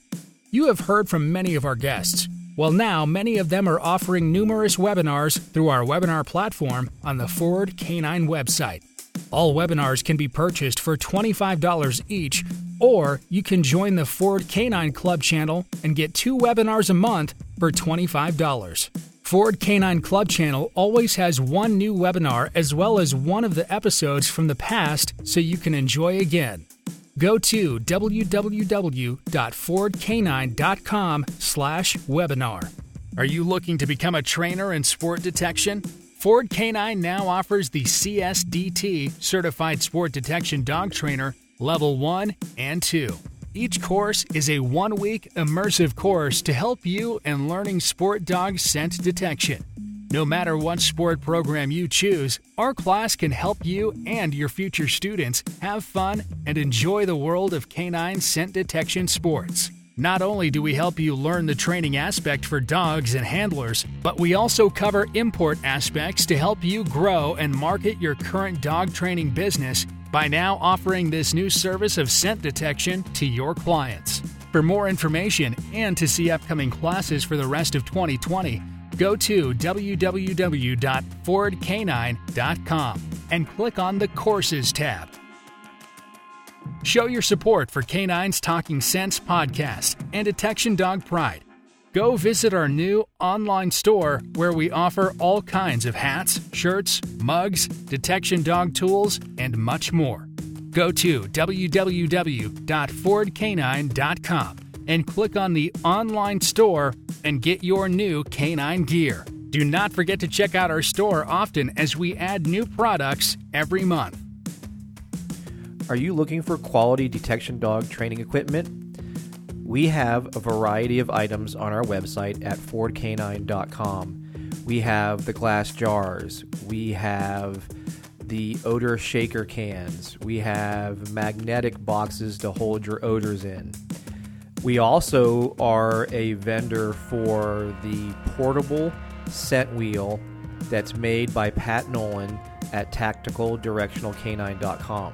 You have heard from many of our guests. Well, now many of them are offering numerous webinars through our webinar platform on the Ford K9 website. All webinars can be purchased for $25 each, or you can join the Ford K9 Club channel and get two webinars a month for $25. Ford K9 Club channel always has one new webinar as well as one of the episodes from the past so you can enjoy again. Go to www.fordk9.com slash webinar. Are you looking to become a trainer in sport detection? Ford K9 now offers the CSDT Certified Sport Detection Dog Trainer Level 1 and 2. Each course is a one week immersive course to help you in learning sport dog scent detection. No matter what sport program you choose, our class can help you and your future students have fun and enjoy the world of canine scent detection sports. Not only do we help you learn the training aspect for dogs and handlers, but we also cover import aspects to help you grow and market your current dog training business by now offering this new service of scent detection to your clients. For more information and to see upcoming classes for the rest of 2020, go to www.fordk9.com and click on the Courses tab. Show your support for K9's Talking Sense podcast and Detection Dog Pride. Go visit our new online store where we offer all kinds of hats, shirts, mugs, detection dog tools, and much more. Go to www.fordk9.com and click on the online store and get your new canine gear. Do not forget to check out our store often as we add new products every month. Are you looking for quality detection dog training equipment? We have a variety of items on our website at fordk9.com. We have the glass jars, we have the odor shaker cans, we have magnetic boxes to hold your odors in. We also are a vendor for the portable scent wheel that's made by Pat Nolan at tacticaldirectionalcanine.com.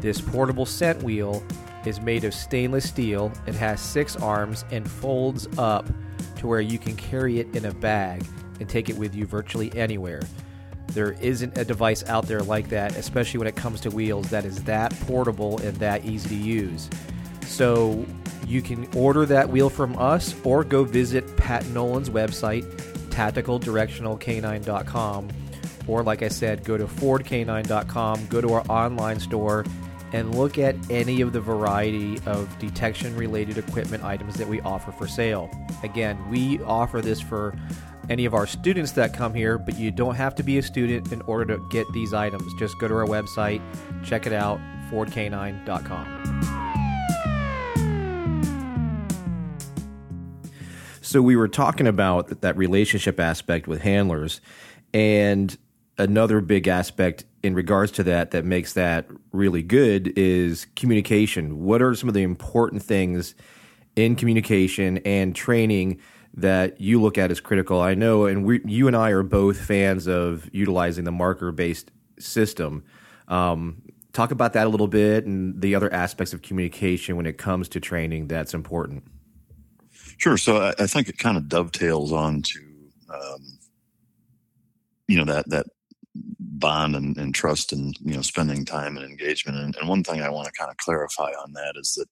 This portable scent wheel is made of stainless steel. It has six arms and folds up to where you can carry it in a bag and take it with you virtually anywhere. There isn't a device out there like that, especially when it comes to wheels, that is that portable and that easy to use. So you can order that wheel from us or go visit Pat Nolan's website, tacticaldirectionalcanine.com. Or, like I said, go to fordk9.com, go to our online store, and look at any of the variety of detection related equipment items that we offer for sale. Again, we offer this for any of our students that come here, but you don't have to be a student in order to get these items. Just go to our website, check it out, fordk9.com. So we were talking about that relationship aspect with handlers and another big aspect in regards to that that makes that really good is communication. What are some of the important things in communication and training that you look at as critical? I know, and we, you and I are both fans of utilizing the marker based system. Um, talk about that a little bit and the other aspects of communication when it comes to training that's important. Sure. So I, I think it kind of dovetails on to, um, you know, that, that bond and, and, trust and you know spending time and engagement. And, and one thing i want to kind of clarify on that is that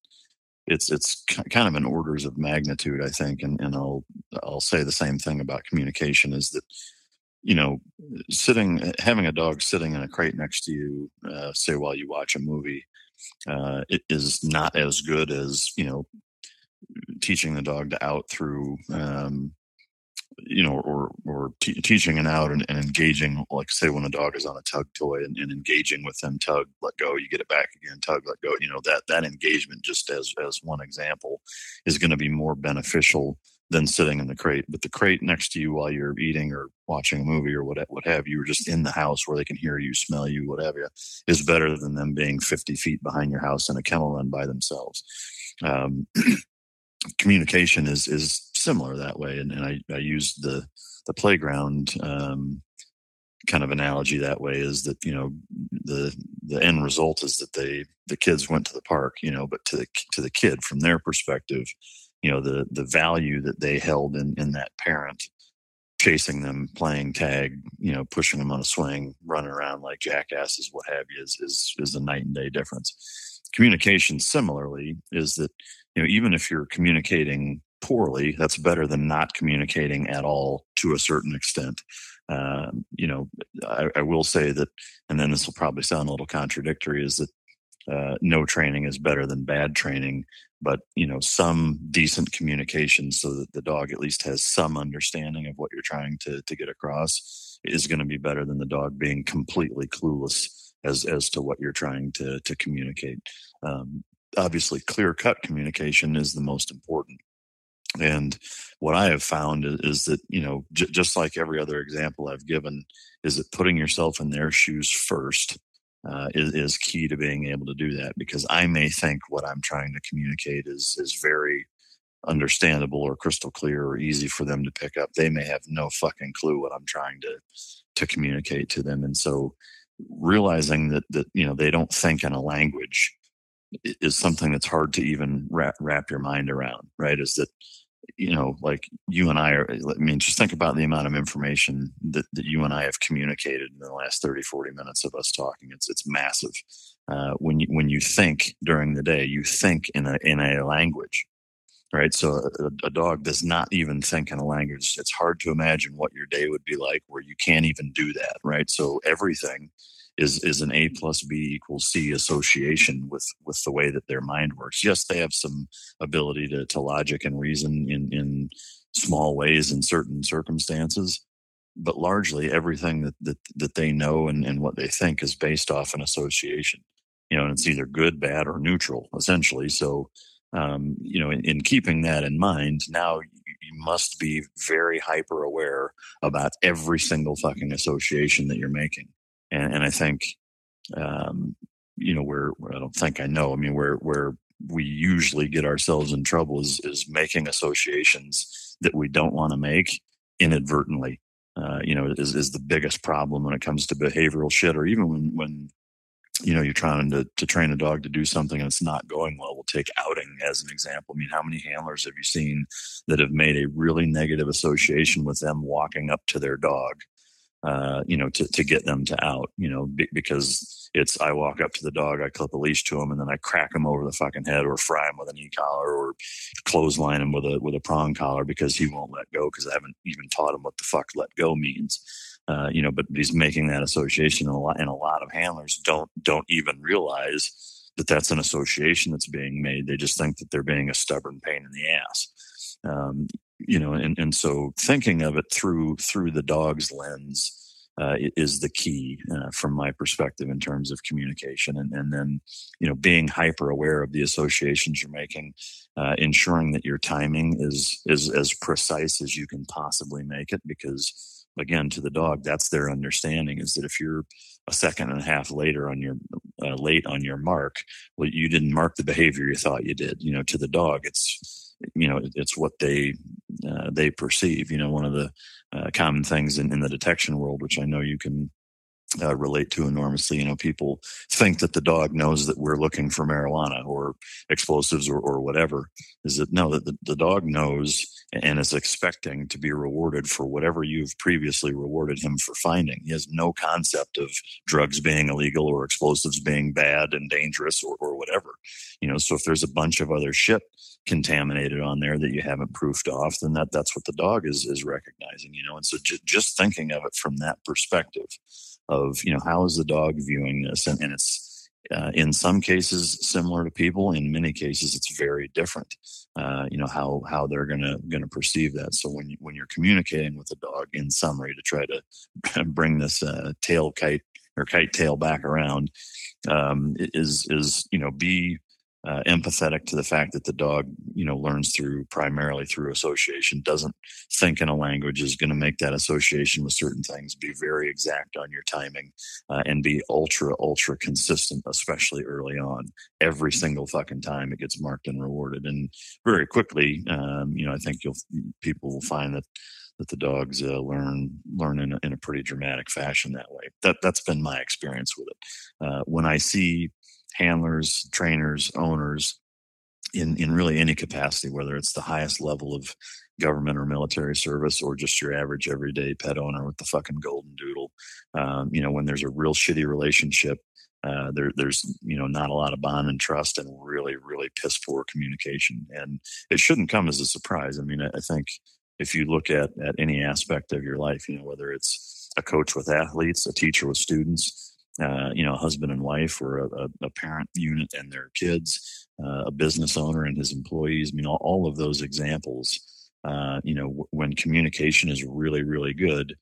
it's it's kind of in orders of magnitude i think and, and i'll i'll say the same thing about communication is that you know sitting having a dog sitting in a crate next to you uh, say while you watch a movie uh, it is not as good as you know teaching the dog to out through um, you know, or or t- teaching and out and, and, engaging, like say when a dog is on a tug toy and, and, engaging with them, tug, let go, you get it back again, tug, let go. You know that that engagement, just as as one example, is going to be more beneficial than sitting in the crate. But the crate next to you while you're eating or watching a movie or what what have you, or just in the house where they can hear you, smell you, whatever, is better than them being 50 feet behind your house in a kennel run by themselves. Um, communication is is similar that way, and, and I, I used the the playground um, kind of analogy that way is that you know the the end result is that they the kids went to the park you know but to the to the kid from their perspective you know the the value that they held in in that parent chasing them playing tag you know pushing them on a swing running around like jackasses what have you is is is a night and day difference. Communication similarly is that you know even if you're communicating poorly that's better than not communicating at all to a certain extent um, you know, I, I, will say that, and then this will probably sound a little contradictory, is that uh, no training is better than bad training, but you know, some decent communication so that the dog at least has some understanding of what you're trying to to get across is going to be better than the dog being completely clueless as as to what you're trying to to communicate. Um, obviously, clear cut communication is the most important. And what I have found is, that, you know, j- just like every other example I've given, is that putting yourself in their shoes first uh, is, is key to being able to do that because I may think what I'm trying to communicate is, is very understandable or crystal clear or easy for them to pick up. They may have no fucking clue what I'm trying to, to communicate to them. And so realizing that, that, you know, they don't think in a language is something that's hard to even wrap, wrap your mind around, right? Is that, you know, like you and I are, I mean, just think about the amount of information that, that you and I have communicated in the last 30, 40 minutes of us talking. It's, it's massive. Uh, when you, when you think during the day, you think in a, in a language, right? So a, a, dog does not even think in a language. It's hard to imagine what your day would be like where you can't even do that, right? So everything is is an A plus B equals C association with with the way that their mind works. Yes, they have some ability to to logic and reason in in small ways in certain circumstances, but largely everything that that, that they know and, and what they think is based off an association. You know, and it's either good, bad, or neutral, essentially. So um, you know, in, in, keeping that in mind, now you must be very hyper aware about every single fucking association that you're making and, and I think, um, you know, where, I don't think I know. I mean, where where we usually get ourselves in trouble is is making associations that we don't want to make inadvertently. Uh, you know, is is the biggest problem when it comes to behavioral shit, or even when when you know you're trying to to train a dog to do something and it's not going well. We'll take outing as an example. I mean, how many handlers have you seen that have made a really negative association with them walking up to their dog uh, you know, to, to get them to out, you know, because it's, I walk up to the dog, I clip a leash to him and then I crack him over the fucking head or fry him with an e-collar or clothesline him with a, with a prong collar because he won't let go because I haven't even taught him what the fuck let go means. Uh, you know, but he's making that association and a lot, and a lot of handlers don't, don't even realize that that's an association that's being made. They just think that they're being a stubborn pain in the ass. Um, you know, and, and so thinking of it through through the dog's lens uh, is the key uh, from my perspective in terms of communication, and, and then you know being hyper aware of the associations you're making, uh, ensuring that your timing is is as precise as you can possibly make it, because again, to the dog, that's their understanding is that if you're a second and a half later on your uh, late on your mark, well, you didn't mark the behavior you thought you did. You know, to the dog, it's you know it's what they uh, they perceive you know one of the uh, common things in, in the detection world which i know you can uh, relate to enormously. You know, people think that the dog knows that we're looking for marijuana or explosives or, or whatever. Is it no, that the, the dog knows and is expecting to be rewarded for whatever you've previously rewarded him for finding. He has no concept of drugs being illegal or explosives being bad and dangerous or, or whatever. You know, so if there's a bunch of other shit contaminated on there that you haven't proofed off, then that that's what the dog is is recognizing. You know, and so j- just thinking of it from that perspective of you know how is the dog viewing this and, and it's uh, in some cases similar to people in many cases it's very different uh, you know how how they're gonna gonna perceive that. So when you, when you're communicating with a dog in summary to try to bring this uh, tail kite or kite tail back around um, is is you know be uh, empathetic to the fact that the dog, you know, learns through primarily through association, doesn't think in a language, is going to make that association with certain things. Be very exact on your timing, uh, and be ultra ultra consistent, especially early on. Every single fucking time it gets marked and rewarded, and very quickly, um, you know, I think you'll people will find that that the dogs uh, learn learn in a, in a pretty dramatic fashion that way. That that's been my experience with it. Uh, when I see handlers, trainers, owners in in really any capacity, whether it's the highest level of government or military service or just your average everyday pet owner with the fucking golden doodle, um, you know, when there's a real shitty relationship. Uh, there, there's you know not a lot of bond and trust and really really piss poor communication and it shouldn't come as a surprise i mean i, I think if you look at at any aspect of your life you know whether it's a coach with athletes a teacher with students uh, you know, a husband and wife or a, a parent unit and their kids, uh, a business owner and his employees. I mean, all, all of those examples, uh, you know, w- when communication is really, really good,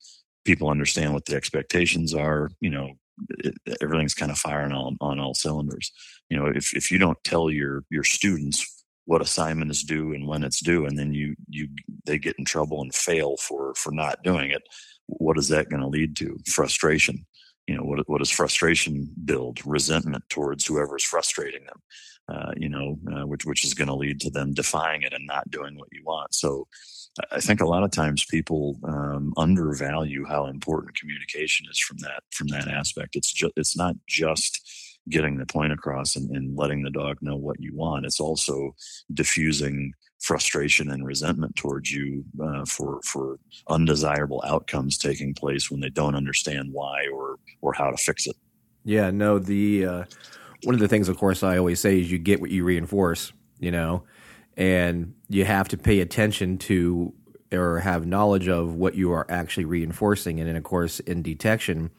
people understand what the expectations are. You know, it, everything's kind of firing on, on all cylinders. You know, if, if you don't tell your, your students what assignment is due and when it's due, and then you, you, they get in trouble and fail for, for not doing it, what is that going to lead to? Frustration you know what, what does frustration build? Resentment towards whoever's frustrating them uh, you know uh, which which is going to lead to them defying it and not doing what you want. So i think a lot of times people um, undervalue how important communication is from that from that aspect. It's just it's not just getting the point across and, and letting the dog know what you want. It's also diffusing frustration and resentment towards you uh, for for undesirable outcomes taking place when they don't understand why or or how to fix it. Yeah, no. The uh, one of the things, of course, I always say is you get what you reinforce. You know, and you have to pay attention to or have knowledge of what you are actually reinforcing. And then, of course, in detection,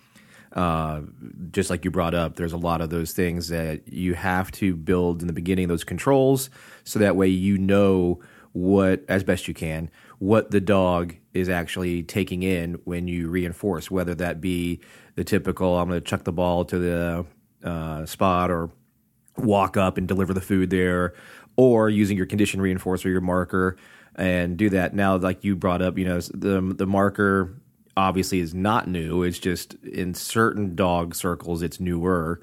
uh, just like you brought up, there's a lot of those things that you have to build in the beginning, those controls, so that way you know what, as best you can, what the dog is actually taking in when you reinforce, whether that be the typical, I'm going to chuck the ball to the uh, spot or walk up and deliver the food there, or using your condition reinforcer, your marker, and do that. Now, like you brought up, you know, the the marker obviously is not new. It's just in certain dog circles, it's newer.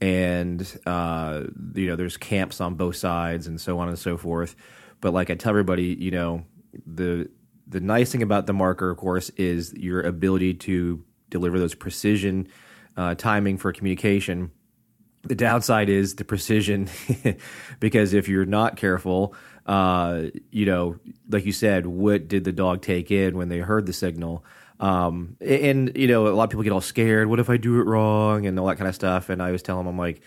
And, uh, you know, there's camps on both sides and so on and so forth. But like I tell everybody, you know, the, the nice thing about the marker, of course, is your ability to deliver those precision uh, timing for communication. The downside is the precision, because if you're not careful, uh, you know, like you said, what did the dog take in when they heard the signal? Um, and you know, a lot of people get all scared. What if I do it wrong and all that kind of stuff? And I always tell them, I'm like,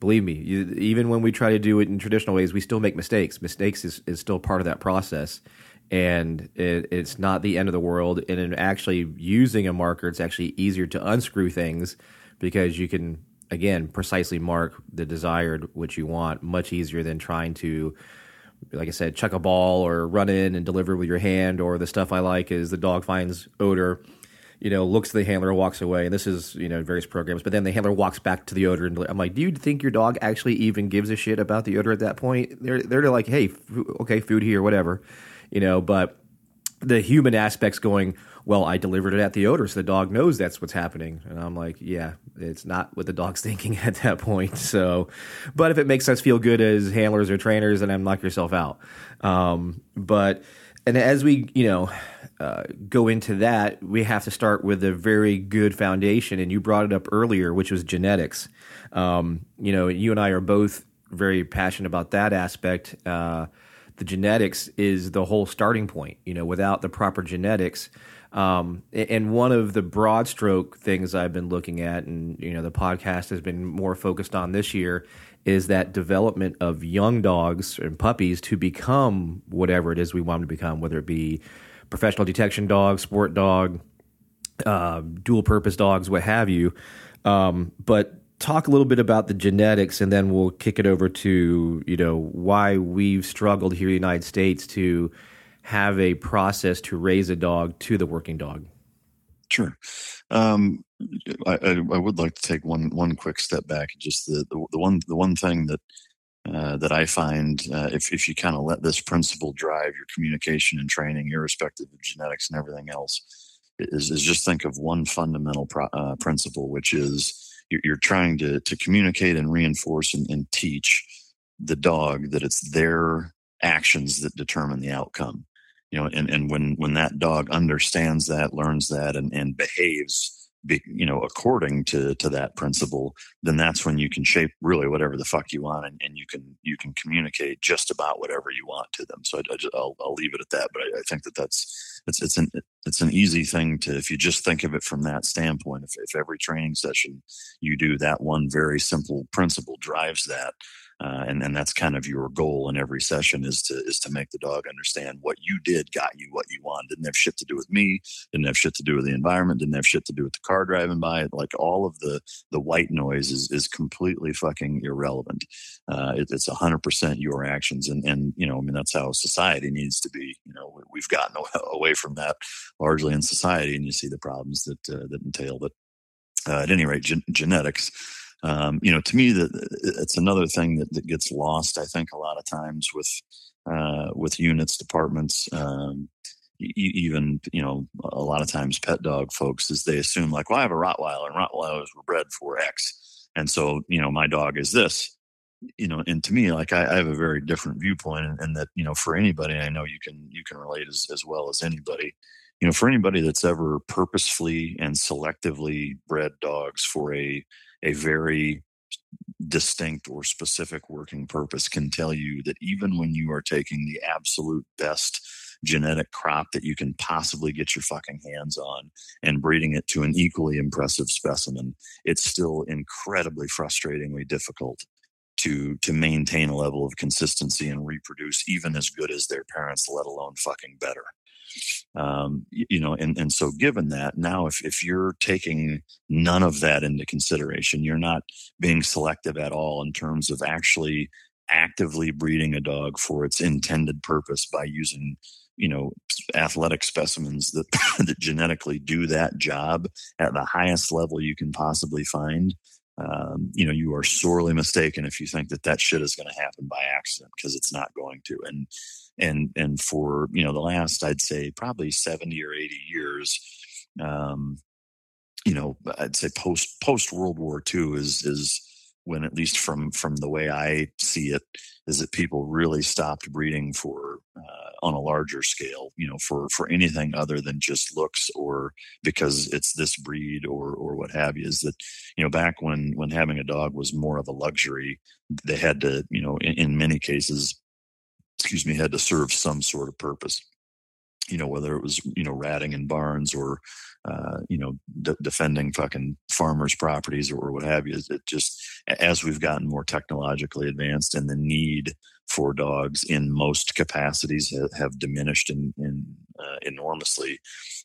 believe me, you, even when we try to do it in traditional ways, we still make mistakes. Mistakes is, is still part of that process. And it, it's not the end of the world. And in actually using a marker, it's actually easier to unscrew things because you can, again, precisely mark the desired what you want much easier than trying to like I said, chuck a ball or run in and deliver with your hand. Or the stuff I like is the dog finds odor, you know, looks at the handler, walks away. And this is, you know, various programs. But then the handler walks back to the odor. And I'm like, do you think your dog actually even gives a shit about the odor at that point? They're, they're like, hey, f- okay, food here, whatever, you know, but the human aspects going, well, I delivered it at the odor, so the dog knows that's what's happening. And I'm like, yeah, it's not what the dog's thinking at that point. So, but if it makes us feel good as handlers or trainers, then I'm knock yourself out. Um, but, and as we, you know, uh, go into that, we have to start with a very good foundation. And you brought it up earlier, which was genetics. Um, you know, you and I are both very passionate about that aspect. Uh, the genetics is the whole starting point. You know, without the proper genetics, um, and one of the broad stroke things I've been looking at, and you know, the podcast has been more focused on this year, is that development of young dogs and puppies to become whatever it is we want them to become, whether it be professional detection dog, sport dog, uh, dual purpose dogs, what have you. Um, but talk a little bit about the genetics, and then we'll kick it over to you know why we've struggled here in the United States to have a process to raise a dog to the working dog? Sure. Um, I, I, I, would like to take one one quick step back. Just the, the, the one the one thing that uh, that I find uh, if, if you kind of let this principle drive your communication and training, irrespective of genetics and everything else, is, is just think of one fundamental pro, uh, principle, which is you're, you're, trying to, to communicate and reinforce and, and teach the dog that it's their actions that determine the outcome. You know, and, and when, when that dog understands that, learns that, and, and behaves be, you know, according to to that principle, then that's when you can shape really whatever the fuck you want, and, and you can you can communicate just about whatever you want to them. So I, will I'll leave it at that. But I, I, think that that's it's it's an it's an easy thing to if you just think of it from that standpoint. If if every training session you do that one very simple principle drives that, uh, and and that's kind of your goal in every session is to is to make the dog understand what you did got you what you wanted. Didn't have shit to do with me. Didn't have shit to do with the environment. Didn't have shit to do with the car driving by. Like all of the the white noise is is completely fucking irrelevant. Uh, it, it's hundred percent your actions, and and you know I mean that's how society needs to be. You know we've gotten away from that largely in society, and you see the problems that uh, that entail. But uh, at any rate, gen- genetics um, you know, to me, that it's another thing that, that gets lost. I think a lot of times with uh, with units, departments, um, even you know, a lot of times pet dog folks is they assume like, well, I have a Rottweiler, and Rottweilers were bred for X, and so you know, my dog is this. You know, and to me, like I, I have a very different viewpoint, and, and that you know, for anybody, I know you can you can relate as as well as anybody you know, for anybody that's ever purposefully and selectively bred dogs for a a very distinct or specific working purpose can tell you that even when you are taking the absolute best genetic crop that you can possibly get your fucking hands on and breeding it to an equally impressive specimen, it's still incredibly frustratingly difficult to to maintain a level of consistency and reproduce even as good as their parents, let alone fucking better um, you know and, and so given that now if, if you're taking none of that into consideration you're not being selective at all in terms of actually actively breeding a dog for its intended purpose by using you know athletic specimens that that genetically do that job at the highest level you can possibly find. Um, you know you are sorely mistaken if you think that that shit is going to happen by accident because it's not going to. And and and for you know the last I'd say probably seventy or eighty years, um, you know I'd say post post World War II is is when at least from from the way I see it is that people really stopped breeding for uh, on a larger scale, you know, for for anything other than just looks or because it's this breed or or what have you. Is that you know back when when having a dog was more of a luxury, they had to you know in, in many cases excuse me, had to serve some sort of purpose. You know, whether it was you know ratting in barns or uh, you know defending fucking farmers' properties or what have you. It just as we've gotten more technologically advanced and the need for dogs in most capacities have, have diminished in, in uh, enormously.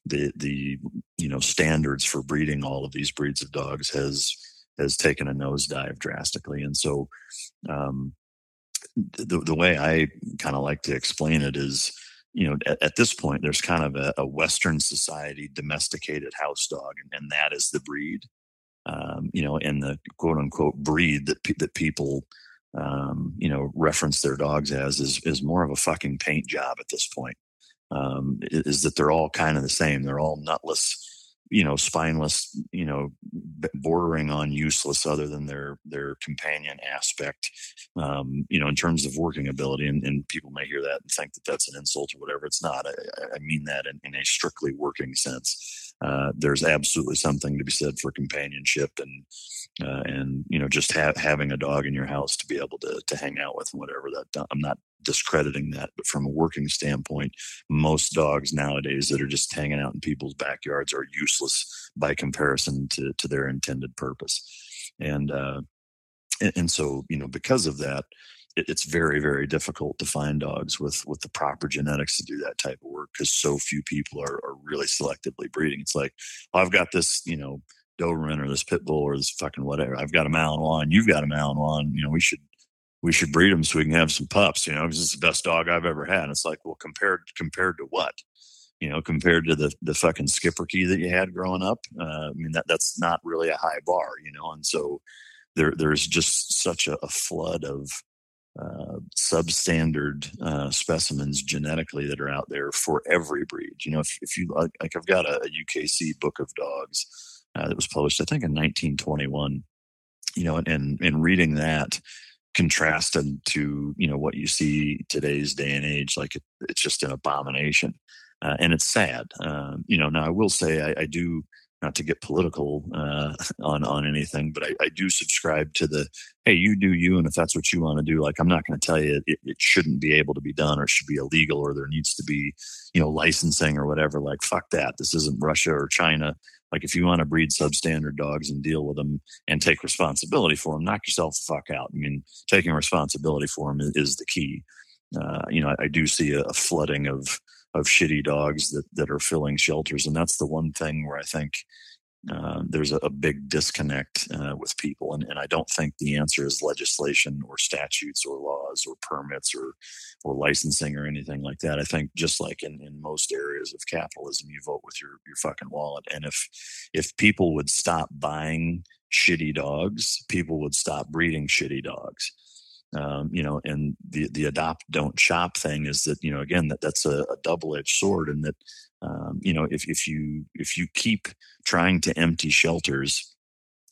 The the you know standards for breeding all of these breeds of dogs has has taken a nosedive drastically, and so um, the, the way I kind of like to explain it is, you know, at, at this point, there's kind of a, a, Western society domesticated house dog, and, and that is the breed, um, you know, and the quote unquote breed that that people, um, you know, reference their dogs as is is more of a fucking paint job at this point. Um, is that they're all kind of the same? They're all nutless you know spineless you know bordering on useless other than their their companion aspect um, you know in terms of working ability and, and, people may hear that and think that that's an insult or whatever. It's not. I, I mean that in, in, a strictly working sense. Uh, there's absolutely something to be said for companionship and uh, and you know just ha- having a dog in your house to be able to to hang out with and whatever that i'm not discrediting that, but from a working standpoint, most dogs nowadays that are just hanging out in people's backyards are useless by comparison to, to their intended purpose. And, uh, and, and so, you know, because of that, it, it's very, very difficult to find dogs with, with the proper genetics to do that type of work because so few people are, are really selectively breeding. It's like, I've got this, you know, Doberman or this pit bull or this fucking whatever. I've got a Malinois, you've got a Malinois. You know, we should we should breed them so we can have some pups, you know, because it's the best dog I've ever had. It's like, well, compared compared to what? You know, compared to the the fucking Schipperke that you had growing up. Uh, I mean, that that's not really a high bar, you know. And so there there's just such a, a flood of uh, substandard uh, specimens genetically that are out there for every breed. You know, if, if you like, like I've got a UKC book of dogs uh, that was published, I think, in 1921. You know, and and reading that contrasted to you know what you see today's day and age, like it, it's just an abomination, uh, and it's sad. Um, you know, now I will say I, I do not to get political uh, on on anything, but I, I, do subscribe to the hey, you do you, and if that's what you want to do, like I'm not going to tell you it, it, shouldn't be able to be done or should be illegal or there needs to be you know licensing or whatever. Like fuck that, this isn't Russia or China. Like if you want to breed substandard dogs and deal with them and take responsibility for them, knock yourself the fuck out. I mean, taking responsibility for them is, the key. Uh, you know, I, I do see a, a flooding of of shitty dogs that that are filling shelters, and that's the one thing where I think uh, there's a, a, big disconnect uh, with people, and, and I don't think the answer is legislation or statutes or laws or permits or or licensing or anything like that. I think just like in, in most areas of capitalism, you vote with your your fucking wallet, and if if people would stop buying shitty dogs, people would stop breeding shitty dogs. Um, you know, and the the adopt don't shop thing is that you know again that that's a, a double edged sword, and that um, you know if if you if you keep trying to empty shelters,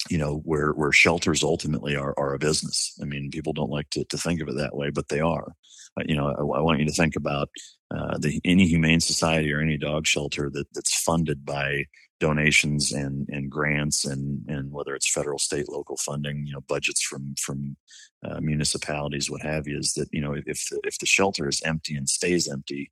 you know where where shelters ultimately are are a business. I mean, people don't like to to think of it that way, but they are. Uh, you know, I, I, want you to think about uh, the any humane society or any dog shelter that that's funded by donations and and grants and and whether it's federal, state, local funding, you know, budgets from from uh, municipalities, what have you, is that you know if if the shelter is empty and stays empty,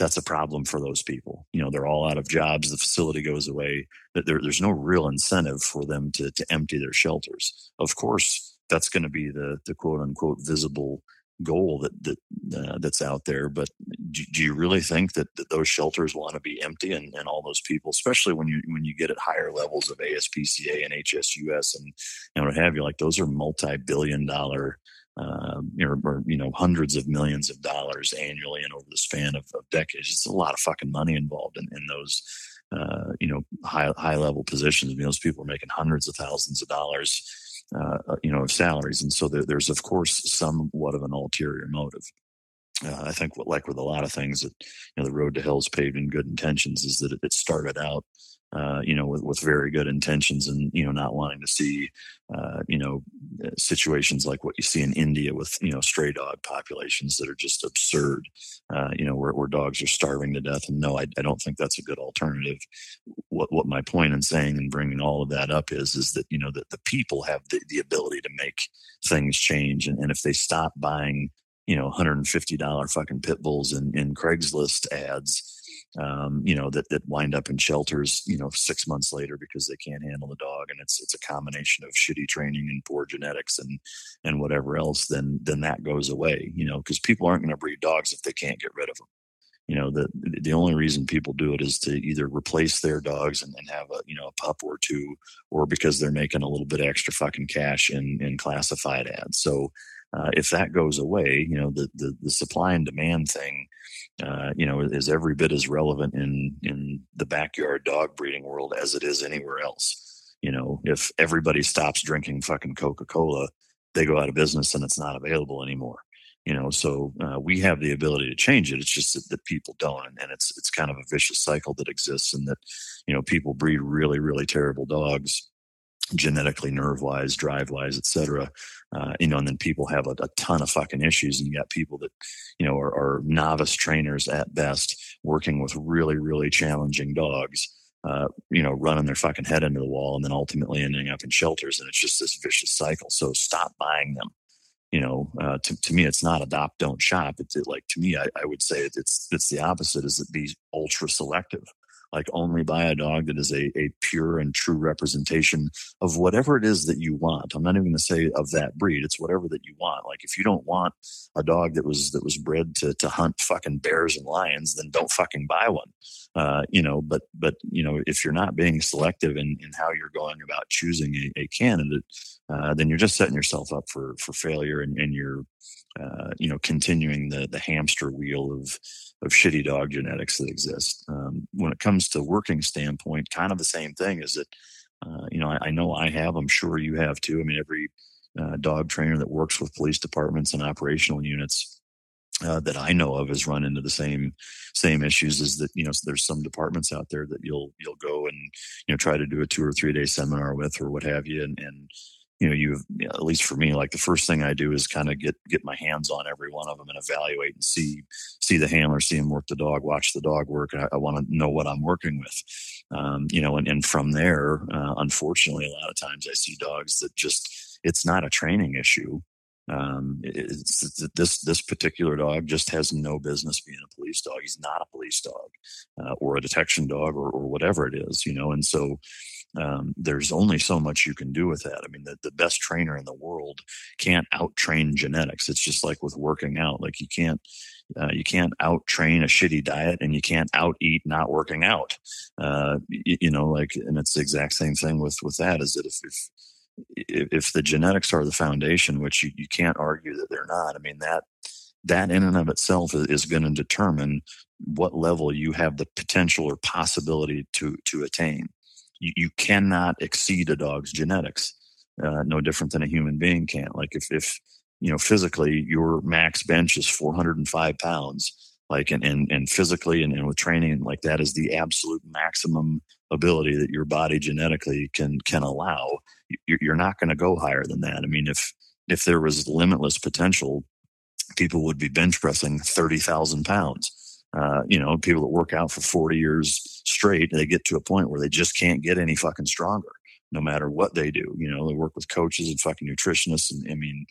that's a problem for those people. You know, they're all out of jobs. The facility goes away. There, there's no real incentive for them to to empty their shelters. Of course, that's going to be the the quote unquote visible goal that that uh, that's out there. But do, do, you really think that, that those shelters want to be empty and, and all those people, especially when you when you get at higher levels of ASPCA and HSUS and and what have you? Like those are multi-billion dollar. Uh, or, or, you know hundreds of millions of dollars annually and over the span of, of decades it's a lot of fucking money involved in, in those uh, you know high high level positions I mean, those people are making hundreds of thousands of dollars uh, uh, you know, of salaries. And so there, there's, of course, somewhat of an ulterior motive. Uh, I think, what, like with a lot of things, that you know, the road to hell is paved in good intentions. Is that it started out uh, you know, with, with very good intentions and, you know, not wanting to see, uh, you know, uh, situations like what you see in India with, you know, stray dog populations that are just absurd, uh, you know, where, where dogs are starving to death. And no, I, I don't think that's a good alternative. What, what my point in saying and bringing all of that up is, is that, you know, that the people have the, the ability to make things change. And, and if they stop buying, you know, $150 fucking pit bulls in, in Craigslist ads, um, you know, that, that wind up in shelters, you know, six months later because they can't handle the dog. And it's, it's a combination of shitty training and poor genetics and, and whatever else, then, then that goes away, you know, because people aren't going to breed dogs if they can't get rid of them. You know, the, the only reason people do it is to either replace their dogs and, and have a, you know, a pup or two, or because they're making a little bit extra fucking cash in, in classified ads. So, uh, if that goes away, you know, the, the, the supply and demand thing, uh, you know, is every bit as relevant in in the backyard dog breeding world as it is anywhere else. You know, if everybody stops drinking fucking Coca Cola, they go out of business and it's not available anymore. You know, so uh, we have the ability to change it. It's just that, that people don't, and, and it's it's kind of a vicious cycle that exists, and that you know people breed really really terrible dogs genetically, nerve wise, drive wise, et cetera. Uh, you know, and then people have a, a, ton of fucking issues, and you got people that, you know, are, are, novice trainers at best, working with really, really challenging dogs. Uh, you know, running their fucking head into the wall, and then ultimately ending up in shelters, and it's just this vicious cycle. So stop buying them. You know, uh, to, to me, it's not adopt, don't shop. It's it, like to me, I, I would say it's it's the opposite. Is it be ultra selective? Like only buy a dog that is a, a pure and true representation of whatever it is that you want. I'm not even going to say of that breed. It's whatever that you want. Like if you don't want a dog that was that was bred to to hunt fucking bears and lions, then don't fucking buy one. Uh, you know, but but you know, if you're not being selective in, in how you're going about choosing a, a candidate, uh, then you're just setting yourself up for for failure, and, and you're uh, you know continuing the the hamster wheel of of shitty dog genetics that exist. Um, when it comes to working standpoint, kind of the same thing. Is that uh, you know I, I, know I have. I'm sure you have too. I mean, every uh, dog trainer that works with police departments and operational units uh, that I know of has run into the same same issues. Is that you know there's some departments out there that you'll you'll go and you know try to do a two or three day seminar with or what have you, and, and you know you at least for me like the first thing I do is kind of get get my hands on every one of them and evaluate and see see the handler, see him work the dog, watch the dog work. I, I want to know what I'm working with, um, you know, and, and from there, uh, unfortunately, a lot of times I see dogs that just it's not a training issue um, it's, it's, this this particular dog just has no business being a police dog. He's not a police dog uh, or a detection dog or, or whatever it is, you know. And so um, there's only so much you can do with that. I mean, the, the best trainer in the world can't out train genetics. It's just like with working out. Like you can't uh, you can't out train a shitty diet and you can't out eat not working out. Uh, you, you, know, like, and it's the exact same thing with with that. Is that if, if if the genetics are the foundation, which you, you can't argue that they're not, I mean that that in and of itself is going to determine what level you have the potential or possibility to to attain. You, you cannot exceed a dog's genetics, uh, no different than a human being can't. Like if if you know physically your max bench is 405 pounds, like and and, and physically and, and with training like that is the absolute maximum ability that your body genetically can can allow you're not going to go higher than that. I mean, if if there was limitless potential, people would be bench pressing thirty thousand pounds. Uh, you know, people that work out for forty years straight, they get to a point where they just can't get any fucking stronger, no matter what they do. You know, they work with coaches and fucking nutritionists, and I mean,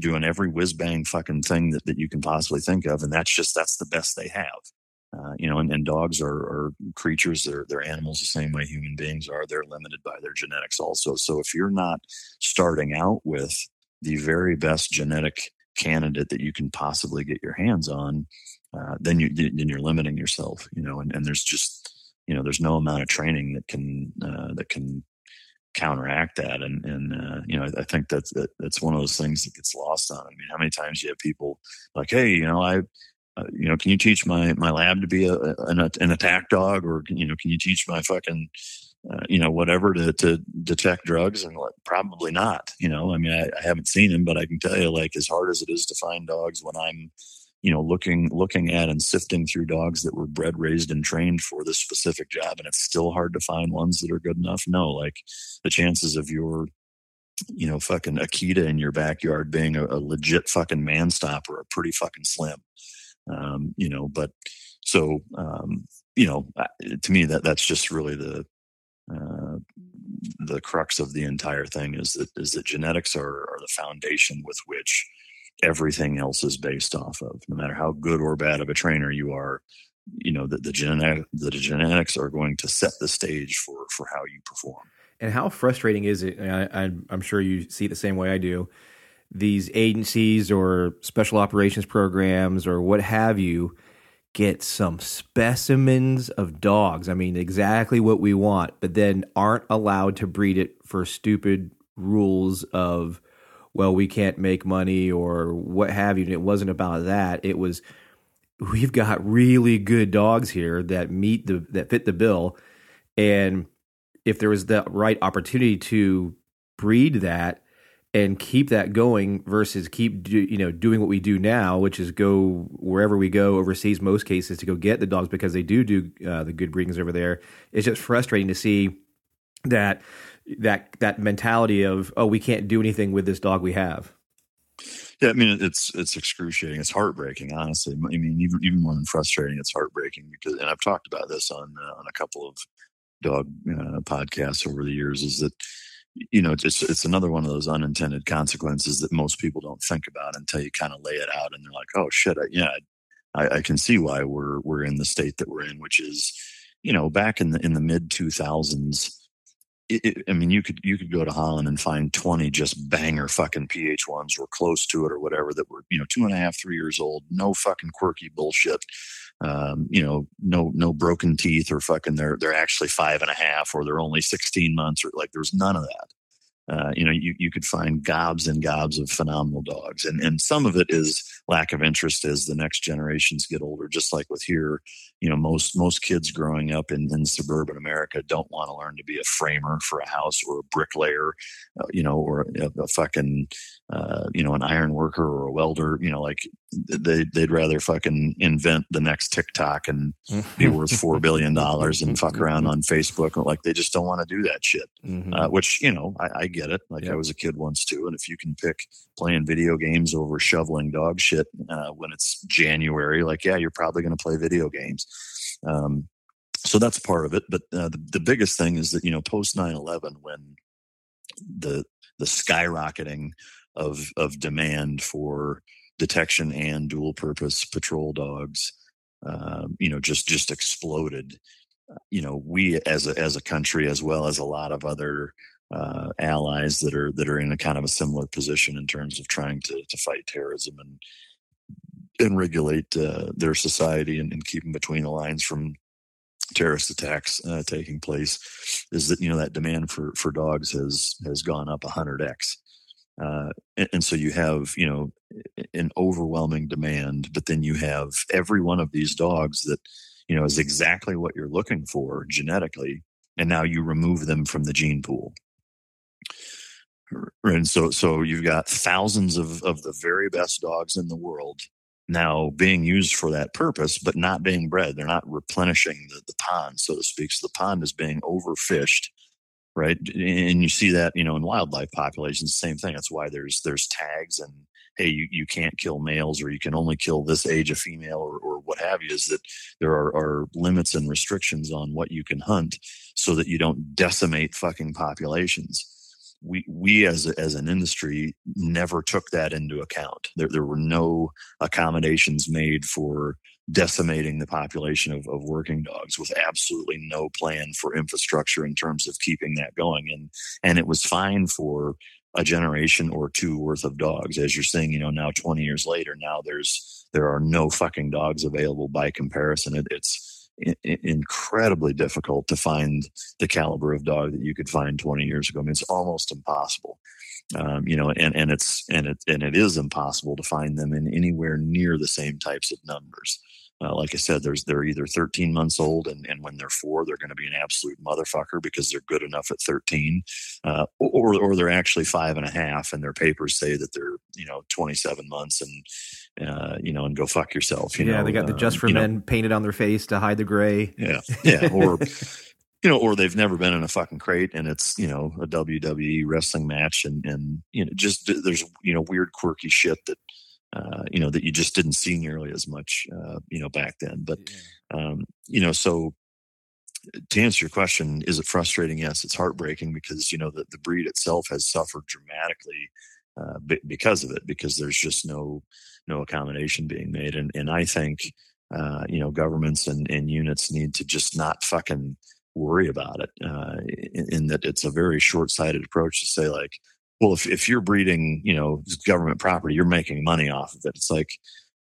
doing every whiz bang fucking thing that, that you can possibly think of, and that's just that's the best they have. Uh, you know, and, and dogs are, are, creatures, they're, they're animals the same way human beings are. They're limited by their genetics also. So if you're not starting out with the very best genetic candidate that you can possibly get your hands on, uh, then you then you're limiting yourself. You know, and, and there's just you know there's no amount of training that can uh, that can counteract that. And and uh, you know I, think that's that, that's one of those things that gets lost on. I mean, how many times you have people like, hey, you know, I uh, you know, can you teach my my lab to be a, an, an attack dog, or you know, can you teach my fucking uh, you know whatever to to detect drugs? And like, probably not. You know, I mean, I, I haven't seen him, but I can tell you, like, as hard as it is to find dogs, when I'm you know looking looking at and sifting through dogs that were bred raised and trained for this specific job and it's still hard to find ones that are good enough? No like the chances of your you know fucking akita in your backyard being a, a legit fucking man stopper are pretty fucking slim. Um, you know, but so um, you know, to me that that's just really the uh, the crux of the entire thing is that is that genetics are, are the foundation with which everything else is based off of. No matter how good or bad of a trainer you are, you know that the genetic the genetics are going to set the stage for for how you perform. And how frustrating is it? I, am sure you see it the same way I do these agencies or special operations programs or what have you get some specimens of dogs. I mean, exactly what we want, but then aren't allowed to breed it for stupid rules of, well, we can't make money or what have you. It wasn't about that. It was, we've got really good dogs here that meet the, that fit the bill. And if there was the right opportunity to breed that, and keep that going versus keep do, you know doing what we do now, which is go wherever we go overseas. Most cases to go get the dogs because they do do uh, the good breedings over there. It's just frustrating to see that that that mentality of oh we can't do anything with this dog we have. Yeah, I mean it's it's excruciating. It's heartbreaking, honestly. I mean, even even more than frustrating, it's heartbreaking because, and I've talked about this on uh, on a couple of dog uh, podcasts over the years. Is that you know, it's it's another one of those unintended consequences that most people don't think about until you kind of lay it out, and they're like, "Oh shit, I, yeah, I, I can see why we're we're in the state that we're in," which is, you know, back in the in the mid thousands. I mean, you could you could go to Holland and find twenty just banger fucking PH ones or close to it or whatever that were you know two and a half three years old, no fucking quirky bullshit, um, you know, no no broken teeth or fucking they're they're actually five and a half or they're only sixteen months or like there's none of that. uh, you know, you, you could find gobs and gobs of phenomenal dogs. And, and some of it is lack of interest as the next generations get older, just like with here, you know, most, most kids growing up in, in suburban America don't want to learn to be a framer for a house or a bricklayer, uh, you know, or a, a fucking, uh, you know, an iron worker or a welder, you know, like they, they'd rather fucking invent the next TikTok and be worth $4 billion and fuck around on Facebook. Like they just don't want to do that shit, mm-hmm. uh, which, you know, I, I get it. Like yep. I was a kid once too. And if you can pick playing video games over shoveling dog shit uh, when it's January, like, yeah, you're probably going to play video games. Um, so that's part of it. But uh, the, the biggest thing is that, you know, post 9 11, when the, the skyrocketing of, of demand for detection and dual purpose patrol dogs, um, you know, just, just exploded. Uh, you know, we as a, as a country, as well as a lot of other uh, allies that are that are in a kind of a similar position in terms of trying to to fight terrorism and and regulate uh, their society and, and, keep them between the lines from terrorist attacks uh, taking place is that you know that demand for for dogs has has gone up 100x uh, and, and, so you have you know an overwhelming demand but then you have every one of these dogs that you know is exactly what you're looking for genetically and now you remove them from the gene pool. And so so you've got thousands of of the very best dogs in the world now being used for that purpose but not being bred. They're not replenishing the, the pond so to speak. So the pond is being overfished right? And you see that you know in wildlife populations same thing. That's why there's there's tags and hey you, you can't kill males or you can only kill this age of female or, or what have you is that there are, are limits and restrictions on what you can hunt so that you don't decimate fucking populations we we as as an industry never took that into account. There there were no accommodations made for decimating the population of, of working dogs with absolutely no plan for infrastructure in terms of keeping that going. And and it was fine for a generation or two worth of dogs. As you're saying, you know now 20 years later now there's there are no fucking dogs available by comparison. It, it's incredibly difficult to find the caliber of dog that you could find 20 years ago. I mean, it's almost impossible. Um, you know, and, and it's and it and it is impossible to find them in anywhere near the same types of numbers. Uh, like I said, there's they're either 13 months old, and, and when they're four, they're going to be an absolute motherfucker because they're good enough at 13, uh, or or they're actually five and a half, and their papers say that they're you know 27 months, and uh, you know, and go fuck yourself. You yeah, know, they got the just for men know. painted on their face to hide the gray. Yeah, yeah, or. you know, or they've never been in a fucking crate and it's, you know, a WWE wrestling match and, and, you know, just there's, you know, weird, quirky shit that, uh, you know, that you just didn't see nearly as much, uh, you know, back then. But, um, you know, so to answer your question, is it frustrating? Yes, it's heartbreaking because, you know, the, the breed itself has suffered dramatically uh, b- because of it, because there's just no, no accommodation being made. And, and I think, uh, you know, governments and, and units need to just not fucking worry about it. Uh, in, in that it's a very short sighted approach to say like, well, if, if you're breeding, you know, government property, you're making money off of it. It's like,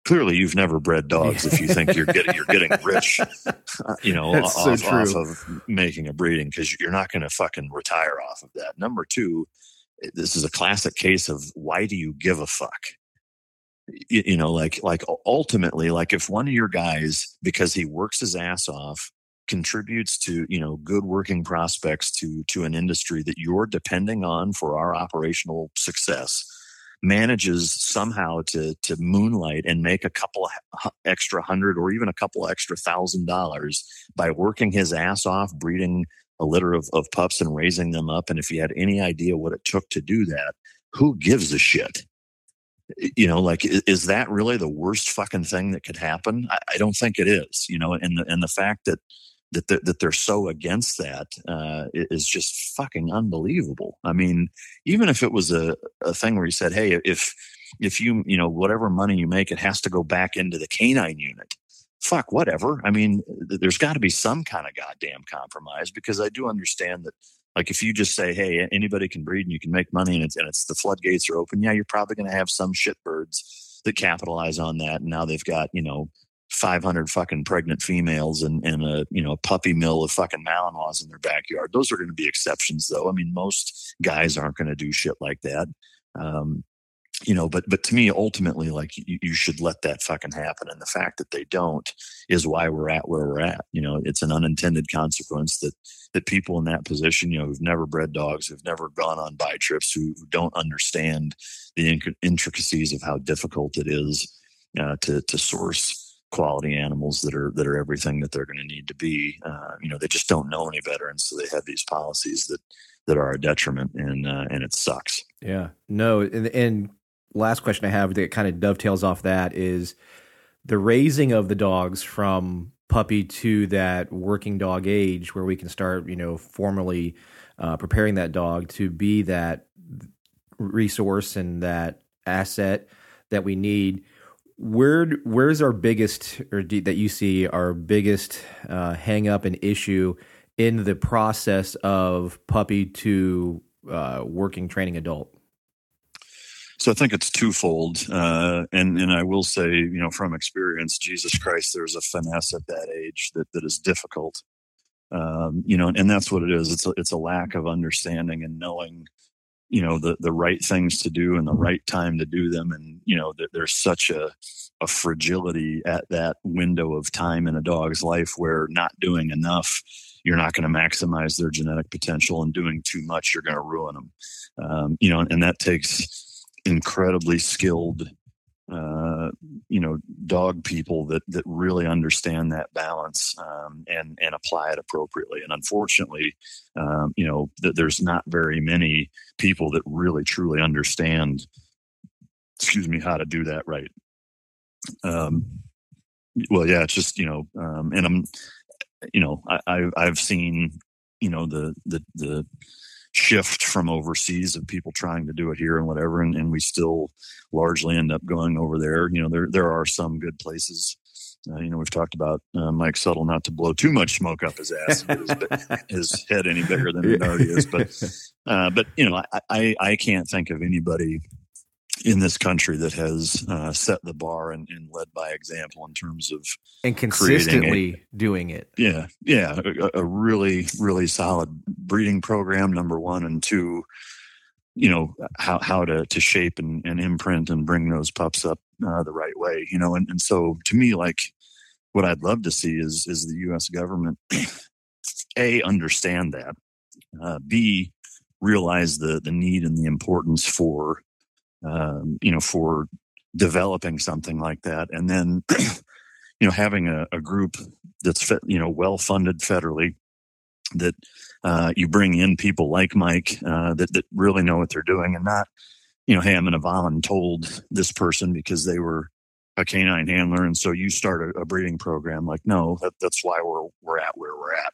clearly you've never bred dogs if you think you're getting you're getting rich uh, you know off, so off, of making a breeding because you're not going to fucking retire off of that. Number two this is a classic case of why do you give a fuck? You, you know like like ultimately like if one of your guys because he works his ass off contributes to you know good working prospects to to an industry that you're depending on for our operational success manages somehow to to moonlight and make a couple extra hundred or even a couple extra thousand dollars by working his ass off breeding a litter of, of pups and raising them up. And if he had any idea what it took to do that who gives a shit? You know like is that really the worst fucking thing that could happen? I, I don't think it is you know and the and the fact that that they're, that they're so against that uh, is just fucking unbelievable. I mean, even if it was a, a thing where you said, "Hey, if if you you know whatever money you make, it has to go back into the canine unit." Fuck, whatever. I mean, there's got to be some kind of goddamn compromise because I do understand that. Like if you just say, "Hey, anybody can breed and you can make money," and it's and it's the floodgates are open, yeah, you're probably going to have some shitbirds that capitalize on that, and now they've got you know 500 fucking pregnant females and, and a you know a puppy mill of fucking Malinois in their backyard. Those are going to be exceptions, though. I mean, most guys aren't going to do shit like that. Um, you know, but but to me, ultimately, like you, you, should let that fucking happen, and the fact that they don't is why we're at where we're at. You know, it's an unintended consequence that that people in that position, you know, who've never bred dogs, who've never gone on buy trips, who, who don't understand the intricacies of how difficult it is uh, to to source quality animals that are that are everything that they're going to need to be. Uh, you know, they just don't know any better, and so they have these policies that that are a detriment, and uh, and it sucks. Yeah, no, and, and last question I have that kind of dovetails off that is the raising of the dogs from puppy to that working dog age, where we can start, you know, formally uh, preparing that dog to be that resource and that asset that we need where where's our biggest or that you see our biggest uh, hang up and issue in the process of puppy to uh, working training adult so I think it's twofold, uh, and and I will say, you know, from experience, Jesus Christ, there's a finesse at that age that that is difficult, um, you know, and that's what it is. It's a, it's a lack of understanding and knowing you know the the right things to do and the right time to do them. And you know there's such a a fragility at that window of time in a dog's life where not doing enough you're not going to maximize their genetic potential and doing too much you're going to ruin them um, you know and that takes incredibly skilled uh, you know dog people that that really understand that balance um, and and apply it appropriately. And unfortunately, um, you know, th- there's not very many people that really truly understand. Excuse me, how to do that right. Um, well, yeah, it's just you know, um, and I'm, you know, I, I I've seen you know the the the shift from overseas of people trying to do it here and whatever, and, and we still largely end up going over there. You know, there there are some good places. Uh, you know, we've talked about uh, Mike Suttle not to blow too much smoke up his ass, his, his, head any bigger than it already is. But, uh, but you know, I, I, I can't think of anybody in this country that has uh, set the bar and, and, led by example in terms of and consistently a, doing it. Yeah, yeah, a, a, really really solid breeding program. Number one and two, you know how how to to shape and, and imprint and bring those pups up uh, the right way. You know, and, and so to me, like what I'd love to see is is the U.S. government a understand that, uh, b realize the the need and the importance for um, you know, for developing something like that. And then, you know, having a, a group that's, you know, well funded federally that uh, you bring in people like Mike uh, that, that really know what they're doing and not, you know, hey, I'm an told this person because they were a canine handler. And so you start a, a breeding program. Like, no, that, that's why we're, we're at where we're at.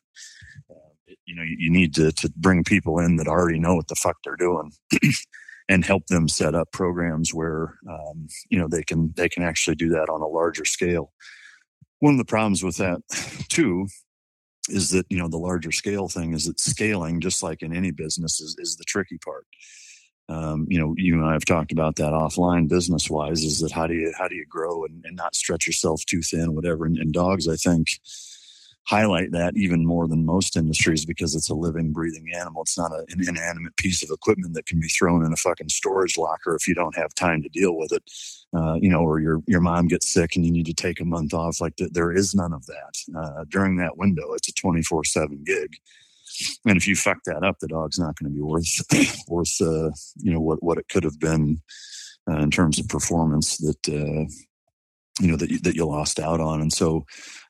Uh, you know, you, you need to, to bring people in that already know what the fuck they're doing. and help them set up programs where um, you know they can they can actually do that on a larger scale. One of the problems with that too is that you know the larger scale thing is that scaling, just like in any business, is, is the tricky part. Um, you know, you and I have talked about that offline business wise. Is that how do you how do you grow and, and not stretch yourself too thin, whatever. And, and dogs, I think, highlight that even more than most industries because it's a living, breathing animal. It's not a, an inanimate piece of equipment that can be thrown in a fucking storage locker if you don't have time to deal with it. Uh, you know, or your your mom gets sick and you need to take a month off. Like th- there is none of that uh, during that window. It's a twenty four seven gig. And if you fuck that up, the dog's not going to be worth worth uh, you know what what it could have been uh, in terms of performance that uh, you know that you, that you lost out on. And so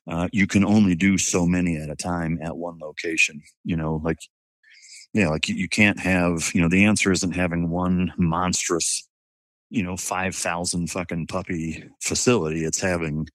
uh, you can only do so many at a time at one location you know like yeah like you, you can't have you know the answer isn't having one monstrous you know 5000 fucking puppy facility. It's having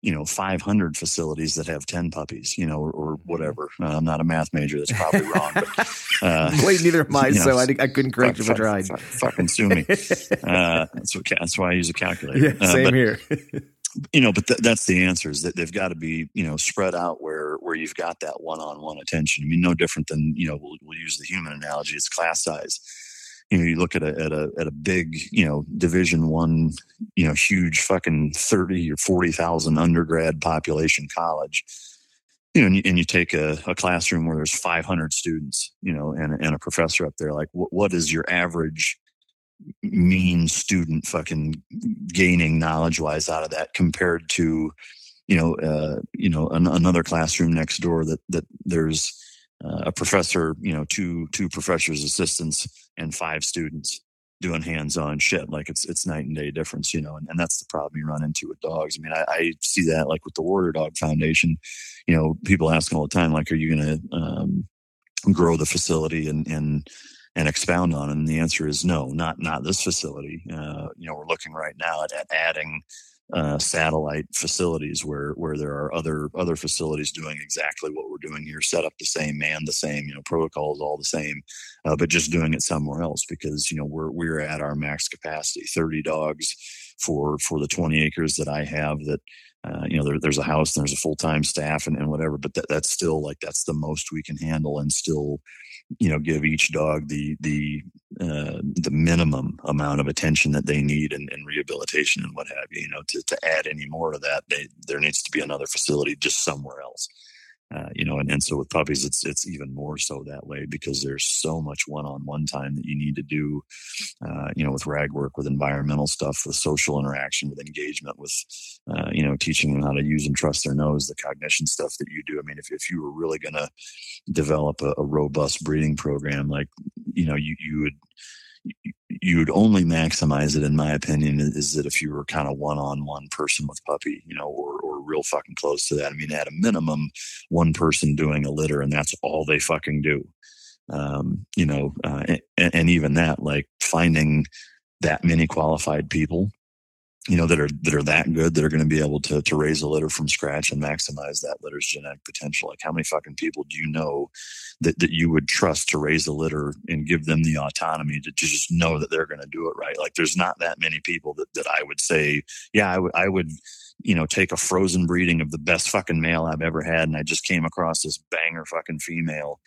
you know 500 facilities that have 10 puppies you know or, or mm-hmm. whatever. Uh, i'm not a math major that's probably wrong but uh, wait neither am i you know, so I, I couldn't correct fuck, you if i tried fucking sue me. Uh, that's, what, that's why i use a calculator. Yeah, same but, here you know, but th- that's the answer is that they've got to be, you know, spread out where where you've got that one on one attention. I mean, no different than you know, we'll, we'll use the human analogy. It's class size. you know, you look at a at a at a big, you know, Division One, you know, huge fucking thirty or forty thousand undergrad population college. You know, and you, and you take a, a, classroom where there's 500 students, you know, and, and a professor up there. Like, what, what is your average mean student fucking gaining knowledge wise out of that compared to, you know, uh, you know, an, another classroom next door that that there's uh, a professor, you know, two two professors assistants and five students doing hands-on shit. Like it's it's night and day difference, you know, and, and that's the problem you run into with dogs. I mean, I, I see that like with the Warrior Dog Foundation. You know, people asking all the time, like, are you going to um, grow the facility and and and expound on? And the answer is no, not not this facility. Uh, you know, we're looking right now at, at adding uh, satellite facilities where where there are other other facilities doing exactly what we're doing here, set up the same, man the same, you know, protocols all the same, uh, but just doing it somewhere else because you know we're we're at our max capacity, thirty dogs for for the twenty acres that I have that. Uh, you know, there, there's a house and there's a full time staff and, and whatever, but that, that's still like that's the most we can handle and still you know give each dog the the uh, the minimum amount of attention that they need and, and, rehabilitation and what have you you know to, to add any more to that they, there needs to be another facility just somewhere else uh, you know, and, and so with puppies, it's it's even more so that way because there's so much one-on-one time that you need to do, uh, you know, with rag work, with environmental stuff, with social interaction, with engagement, with, uh, you know, teaching them how to use and trust their nose, the cognition stuff that you do. I mean, if if you were really going to develop a, a robust breeding program, like, you know, you you would you'd only maximize it in my opinion is that if you were kind of one-on-one person with puppy you know or, or real fucking close to that. I mean at a minimum one person doing a litter and that's all they fucking do. Um, you know uh, and, and even that like finding that many qualified people you know that are that are that good that are going to be able to to raise a litter from scratch and maximize that litter's genetic potential. Like how many fucking people do you know that that you would trust to raise a litter and give them the autonomy to, to just know that they're going to do it right? Like there's not that many people that that I would say yeah I would I would you know take a frozen breeding of the best fucking male I've ever had and I just came across this banger fucking female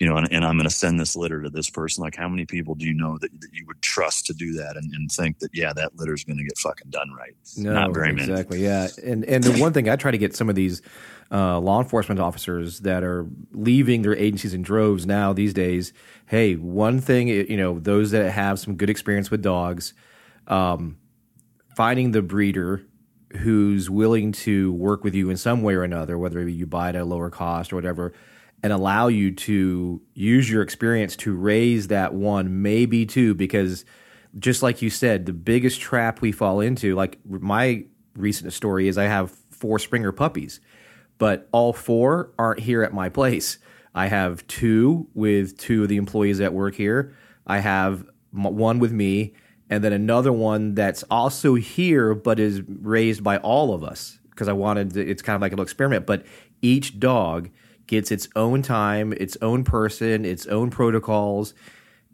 you know, and, and I'm going to send this litter to this person. Like, how many people do you know that, that you would trust to do that and, and think that, yeah, that litter is going to get fucking done right? No, Not very many. exactly. Yeah. And, and the one thing I try to get some of these uh, law enforcement officers that are leaving their agencies in droves now these days, hey, one thing, you know, those that have some good experience with dogs, um, finding the breeder who's willing to work with you in some way or another, whether you buy it at a lower cost or whatever – and allow you to use your experience to raise that one, maybe two, because just like you said, the biggest trap we fall into, like my recent story is I have four Springer puppies, but all four aren't here at my place. I have two with two of the employees that work here. I have one with me, and then another one that's also here but is raised by all of us because I wanted to, it's kind of like a little experiment. But each dog gets its own time, its own person, its own protocols.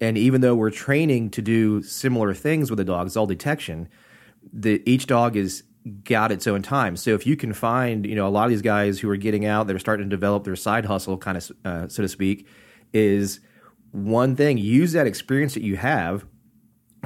And even though we're training to do similar things with the dogs, all detection, the, each dog is got its own time. So if you can find, you know, a lot of these guys who are getting out, they're starting to develop their side hustle, kind of, uh, so to speak, is one thing. Use that experience that you have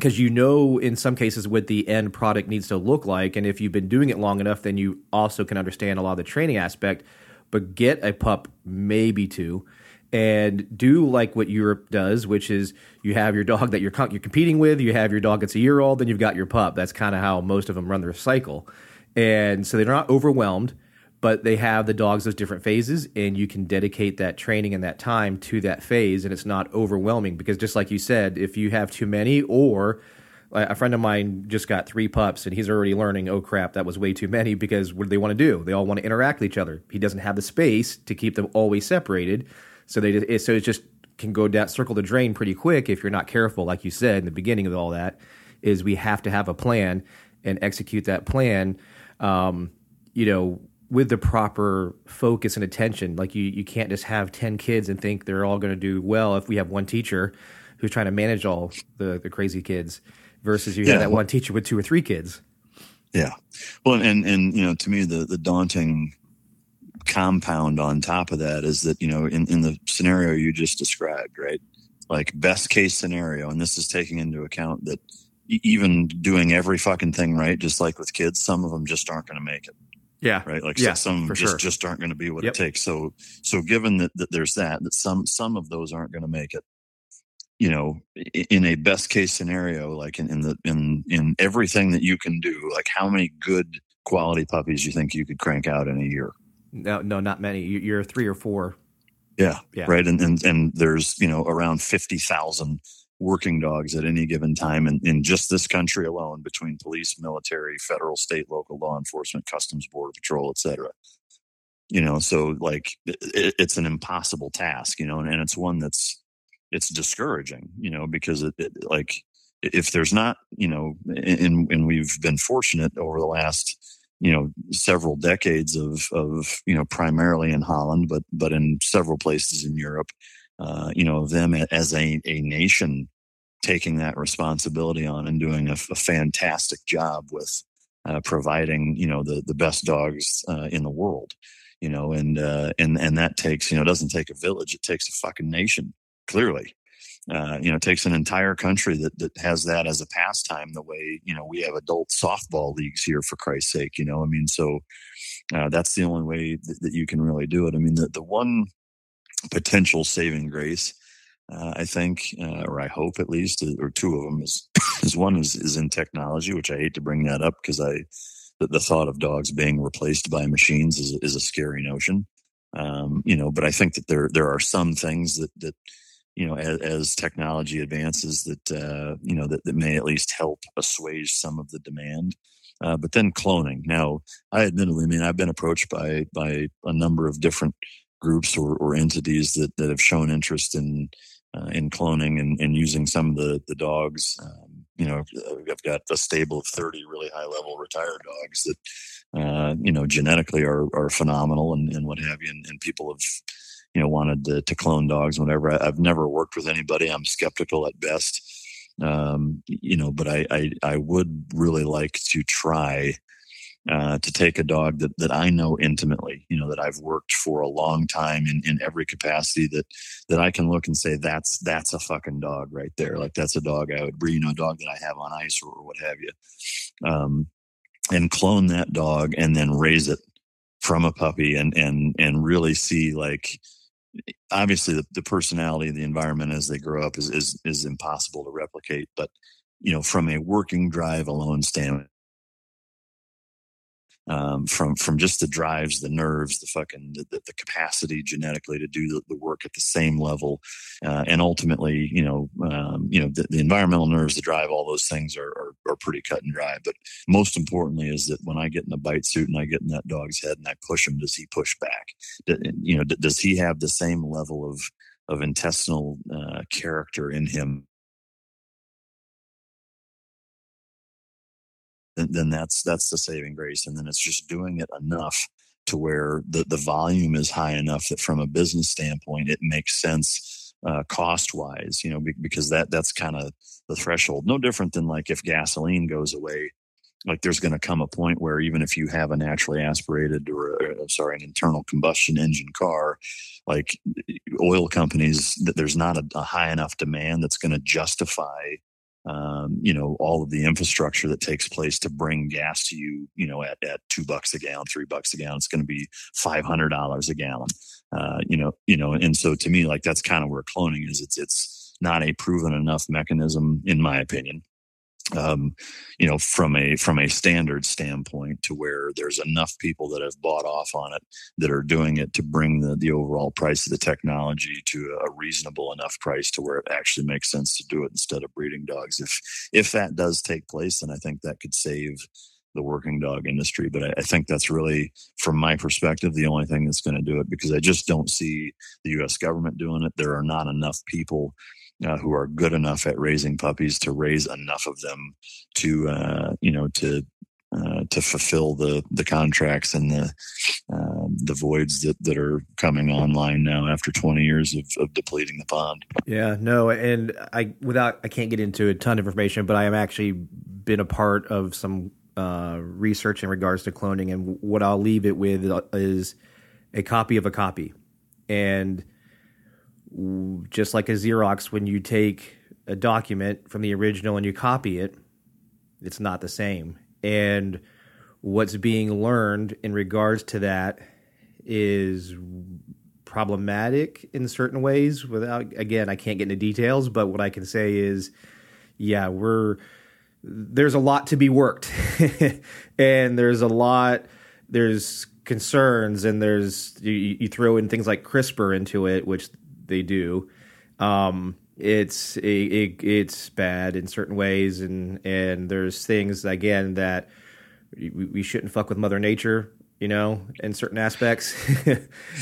because you know in some cases what the end product needs to look like and if you've been doing it long enough then you also can understand a lot of the training aspect but get a pup, maybe two, and do like what Europe does, which is you have your dog that you're you're competing with, you have your dog that's a year old, then you've got your pup. That's kind of how most of them run their cycle, and so they're not overwhelmed, but they have the dogs those different phases, and you can dedicate that training and that time to that phase, and it's not overwhelming because just like you said, if you have too many or a friend of mine just got three pups and he's already learning oh crap that was way too many because what do they want to do? They all want to interact with each other. He doesn't have the space to keep them always separated so they so it just can go down circle the drain pretty quick if you're not careful like you said in the beginning of all that is we have to have a plan and execute that plan. Um, you know with the proper focus and attention like you you can't just have 10 kids and think they're all going to do well if we have one teacher who's trying to manage all the, the crazy kids versus you yeah. had that one teacher with two or three kids. Yeah. Well, and, and, you know, to me, the, the daunting compound on top of that is that, you know, in, in the scenario you just described, right? like best case scenario, and this is taking into account that even doing every fucking thing right, just like with kids, some of them just aren't going to make it. Yeah. Right. Like yeah, some just, sure. just aren't going to be what Yep. it takes. So, so given that, that there's that, that some, some of those aren't going to make it, you know, in a best case scenario, like in, in the, in, in everything that you can do, like how many good quality puppies you think you could crank out in a year? No, no, not many. You- You're three or four. Yeah. Yeah. Right. And, and, and there's, you know, around 50,000 working dogs at any given time in, in just this country alone between police, military, federal, state, local law enforcement, customs, border patrol, etc. You know, so like it, it's an impossible task, you know, and, and it's one that's, it's discouraging, you know, because it, it like if there's not, you know, and, and we've been fortunate over the last, you know several decades of of you know primarily in Holland, but but in several places in Europe, uh, you know them as a a nation taking that responsibility on and doing a, a fantastic job with uh, providing you know the the best dogs uh, in the world, you know, and uh, and and that takes you know it doesn't take a village, it takes a fucking nation clearly. Uh, you know, it takes an entire country that, that has that as a pastime the way, you know, we have adult softball leagues here for Christ's sake, you know, I mean, so uh, that's the only way that, that you can really do it. I mean, the, the one potential saving grace, uh, I think, uh, or I hope at least, or two of them is, is one is, is in technology, which I hate to bring that up because I, the, the thought of dogs being replaced by machines is, is a scary notion. Um, you know, but I think that there, there are some things that, that, you know, as, as technology advances that, uh, you know, that, that may at least help assuage some of the demand. Uh, but then cloning. Now, I admittedly, I mean, I've been approached by, by a number of different groups or, or entities that, that have shown interest in, uh, in cloning and, and using some of the, the dogs. Um, you know, I've got a stable of 30 really high level retired dogs that, uh, you know, genetically are, are phenomenal and, and what have you. And, and people have, you know, wanted to, to clone dogs, whatever. I, I've never worked with anybody. I'm skeptical at best. Um, you know, but I, I, I would really like to try, uh, to take a dog that, that I know intimately, you know, that I've worked for a long time in, in every capacity that, that I can look and say, that's, that's a fucking dog right there. Like that's a dog I would breed, you know, a dog that I have on ice or, or what have you. Um, and clone that dog and then raise it from a puppy and, and, and really see like, obviously the, the personality the environment as they grow up is, is is impossible to replicate but you know from a working drive alone standpoint um, from from just the drives, the nerves, the fucking the, the, capacity genetically to do the, the, work at the same level, uh, and ultimately, you know, um, you know, the, the, environmental nerves, the drive, all those things are, are, are pretty cut and dry. But most importantly, is that when I get in a bite suit and I get in that dog's head and I push him, does he push back? You know, does he have the same level of of intestinal uh, character in him then, then that's that's the saving grace and then it's just doing it enough to where the, the volume is high enough that from a business standpoint it makes sense uh, cost wise you know because that that's kind of the threshold. No different than like if gasoline goes away like there's going to come a point where even if you have a naturally aspirated or a, sorry an internal combustion engine car like oil companies that there's not a, a high enough demand that's going to justify um, you know, all of the infrastructure that takes place to bring gas to you, you know, at, at two bucks a gallon, three bucks a gallon, it's going to be $500 a gallon, uh, you know, you know, and so to me, like that's kind of where cloning is. It's, it's not a proven enough mechanism, in my opinion. Um, you know, from a from a standard standpoint, to where there's enough people that have bought off on it that are doing it to bring the the overall price of the technology to a reasonable enough price to where it actually makes sense to do it instead of breeding dogs. If if that does take place, then I think that could save the working dog industry. But I, I, think that's really, from my perspective, the only thing that's going to do it because I just don't see the U.S. government doing it. There are not enough people uh, who are good enough at raising puppies to raise enough of them to, uh, you know, to uh, to fulfill the the contracts and the um, the voids that, that are coming online now after 20 years of, of depleting the pond. Yeah, no, and I without I can't get into a ton of information, but I have actually been a part of some uh, research in regards to cloning, and what I'll leave it with is a copy of a copy, and just like a Xerox, when you take a document from the original and you copy it, it's not the same. And what's being learned in regards to that is problematic in certain ways without again I can't get into details but what I can say is yeah we're there's a lot to be worked and there's a lot there's concerns and there's you, you, throw in things like CRISPR into it which they do um, it's it, it, it's bad in certain ways and and there's things again that we, we shouldn't fuck with mother nature you know, in certain aspects. uh,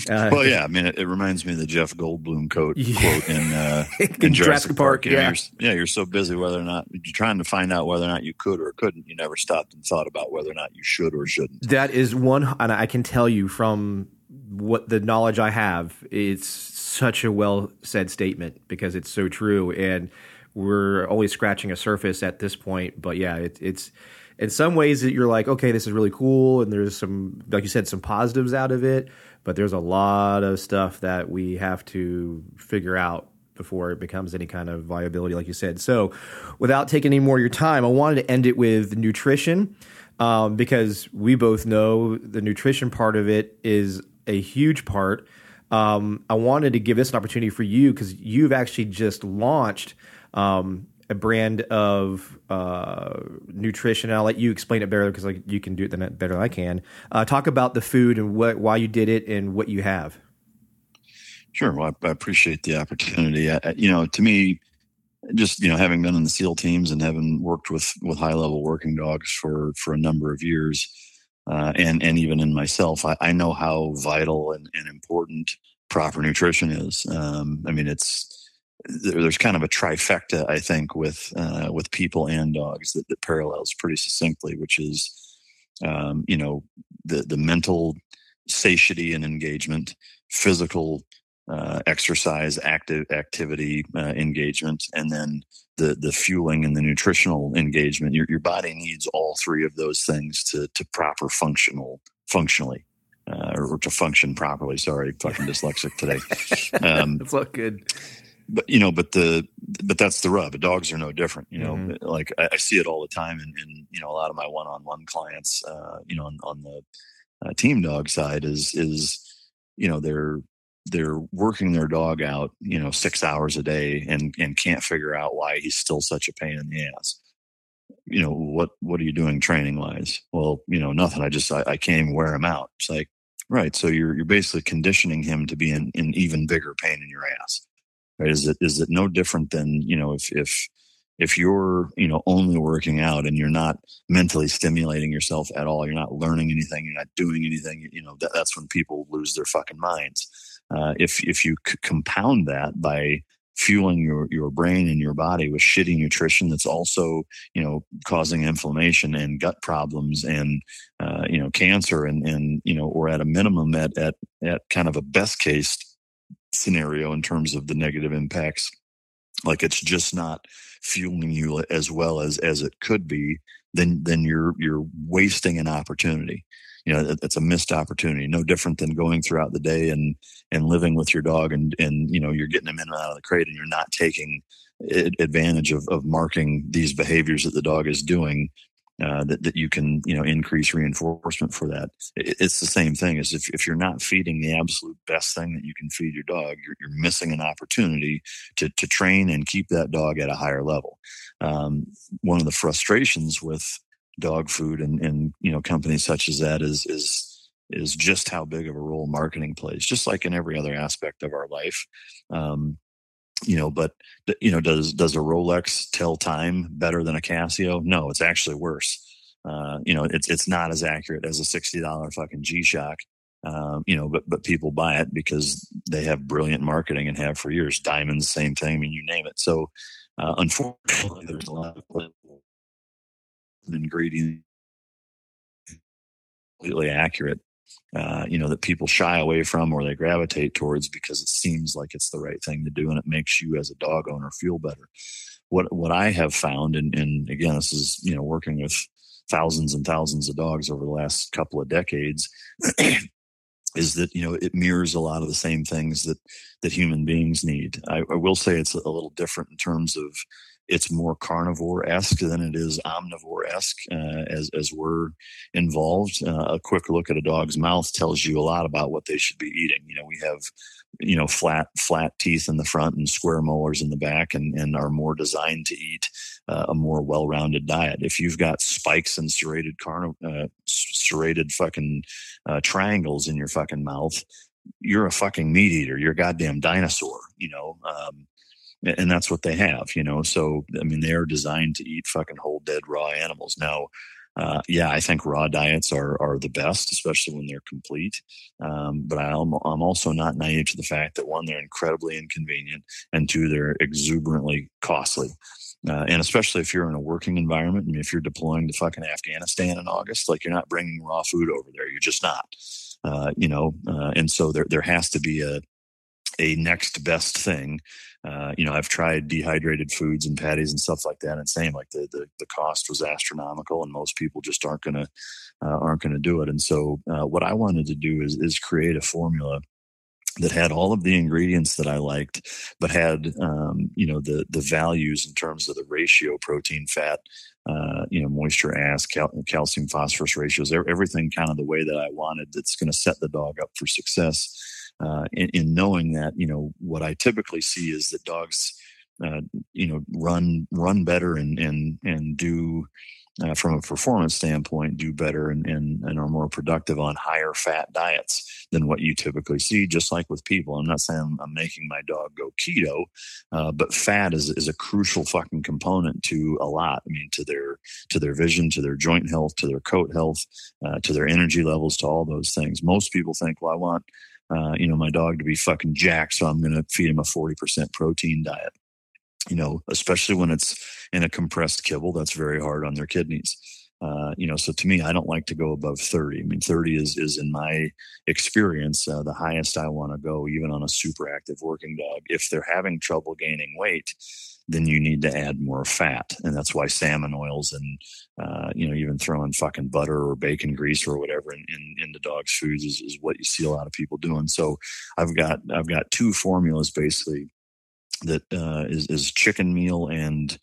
well, yeah, I mean, it, it, reminds me of the Jeff Goldblum quote, yeah. quote in, uh, in, Jurassic, Jurassic, Park. You know, yeah, you're, yeah, you're so busy whether or not you're trying to find out whether or not you could or couldn't. You never stopped and thought about whether or not you should or shouldn't. That is one, and I can tell you from what the knowledge I have, it's such a well said statement because it's so true, and we're only scratching a surface at this point. But yeah, it, it's in some ways that you're like, okay, this is really cool, and there's some, like you said, some positives out of it, but there's a lot of stuff that we have to figure out before it becomes any kind of viability, like you said. So, without taking any more of your time, I wanted to end it with nutrition um, because we both know the nutrition part of it is a huge part. Um, I wanted to give this an opportunity for you because you've actually just launched um, a brand of uh, nutrition. I'll let you explain it better because like you can do it better than I can. Uh, talk about the food and what why you did it and what you have. Sure. Well, I, I appreciate the opportunity. I, you know, to me, just you know, having been in the SEAL teams and having worked with with high level working dogs for for a number of years, uh, and and even in myself, I, I know how vital and, and important proper nutrition is. Um, I mean, it's there's kind of a trifecta, I think, with uh, with people and dogs that, that, parallels pretty succinctly, which is, um, you know, the the mental satiety and engagement, physical uh, exercise, active activity uh, engagement, and then the the fueling and the nutritional engagement. Your your body needs all three of those things to to proper functional functionally. Uh, or to function properly. Sorry, fucking dyslexic today. Um, it's all good but you know, but the but that's the rub. Dogs are no different. You know, mm-hmm. like I, I, see it all the time, in, in you know a lot of my one-on-one clients. Uh, you know, on, on the uh, team dog side is is you know they're they're working their dog out you know six hours a day and and can't figure out why he's still such a pain in the ass you know what what are you doing training wise well you know nothing i just i, I can't even wear him out it's like right so you're you're basically conditioning him to be in, even bigger pain in your ass Right? Is it is it no different than you know if if if you're you know only working out and you're not mentally stimulating yourself at all, you're not learning anything, you're not doing anything. You know that, that's when people lose their fucking minds. Uh, if if you c- compound that by fueling your your brain and your body with shitty nutrition that's also you know causing inflammation and gut problems and uh, you know cancer and and you know or at a minimum at at at kind of a best case scenario in terms of the negative impacts like it's just not fueling you as well as as it could be then then you're you're wasting an opportunity you know it's a missed opportunity no different than going throughout the day and and living with your dog and and you know you're getting them in and out of the crate and you're not taking advantage of, of marking these behaviors that the dog is doing uh, that, that you can you know increase reinforcement for that. It, it's the same thing as if, if you're not feeding the absolute best thing that you can feed your dog you're, you're missing an opportunity to, to train and keep that dog at a higher level. Um, one of the frustrations with dog food and, and you know companies such as that is is is just how big of a role marketing plays just like in every other aspect of our life. Um, you know but you know does does a rolex tell time better than a casio? No it's actually worse. Uh, you know it's it's not as accurate as a $60 fucking g-shock. Um, you know but but people buy it because they have brilliant marketing and have for years. Diamonds same thing i mean you name it. So uh, unfortunately there's a lot of ingredients completely accurate uh, you know, that people shy away from or they gravitate towards because it seems like it's the right thing to do and it makes you as a dog owner feel better. What what I have found, and, and again, this is you know working with thousands and thousands of dogs over the last couple of decades, is that you know it mirrors a lot of the same things that that human beings need. I, I will say it's a little different in terms of it's more carnivore esque than it is omnivore esque uh, as as we're involved. Uh, a quick look at a dog's mouth tells you a lot about what they should be eating. You know, we have you know flat flat teeth in the front and square molars in the back, and and are more designed to eat uh, a more well rounded diet. If you've got spikes and serrated carn uh, serrated fucking uh, triangles in your fucking mouth. You're a fucking meat eater. You're a goddamn dinosaur, you know. Um, and that's what they have, you know. So I mean, they are designed to eat fucking whole dead raw animals. Now, uh, yeah, I think raw diets are are the best, especially when they're complete. Um, but I'm I'm also not naive to the fact that one, they're incredibly inconvenient, and two, they're exuberantly costly. Uh, and especially if you're in a working environment, and if you're deploying to fucking Afghanistan in August, like you're not bringing raw food over there, you're just not. Uh, you know, uh, and so there there has to be a a next best thing uh, you know, I've tried dehydrated foods and patties and stuff like that, and same like the the, the cost was astronomical, and most people just aren't gonna uh, aren't gonna do it. And so, uh, what I wanted to do is is create a formula that had all of the ingredients that I liked, but had um, you know the the values in terms of the ratio protein fat, uh, you know moisture ass cal- calcium phosphorus ratios, everything kind of the way that I wanted. That's going to set the dog up for success uh, in, in, knowing that you know what I typically see is that dogs uh, you know run run better and and and do uh, from a performance standpoint do better and, and, and are more productive on higher fat diets than what you typically see just like with people. I'm not saying i'm, I'm making my dog go keto uh, but fat is, is a crucial fucking component to a lot. I mean to their to their vision to their joint health to their coat health uh, to their energy levels to all those things. Most people think well i want uh, you know, my dog to be fucking jacked, so I'm going to feed him a 40% protein diet. You know, especially when it's in a compressed kibble, that's very hard on their kidneys. Uh, you know, so to me, I don't like to go above 30. I mean, 30 is, is in my experience, uh, the highest I want to go, even on a super active working dog. If they're having trouble gaining weight, then you need to add more fat. And that's why salmon oils and, uh, you know, even throwing fucking butter or bacon grease or whatever in, in, in the dog's foods is, is what you see a lot of people doing. So I've got, I've got two formulas basically that uh, is is chicken meal and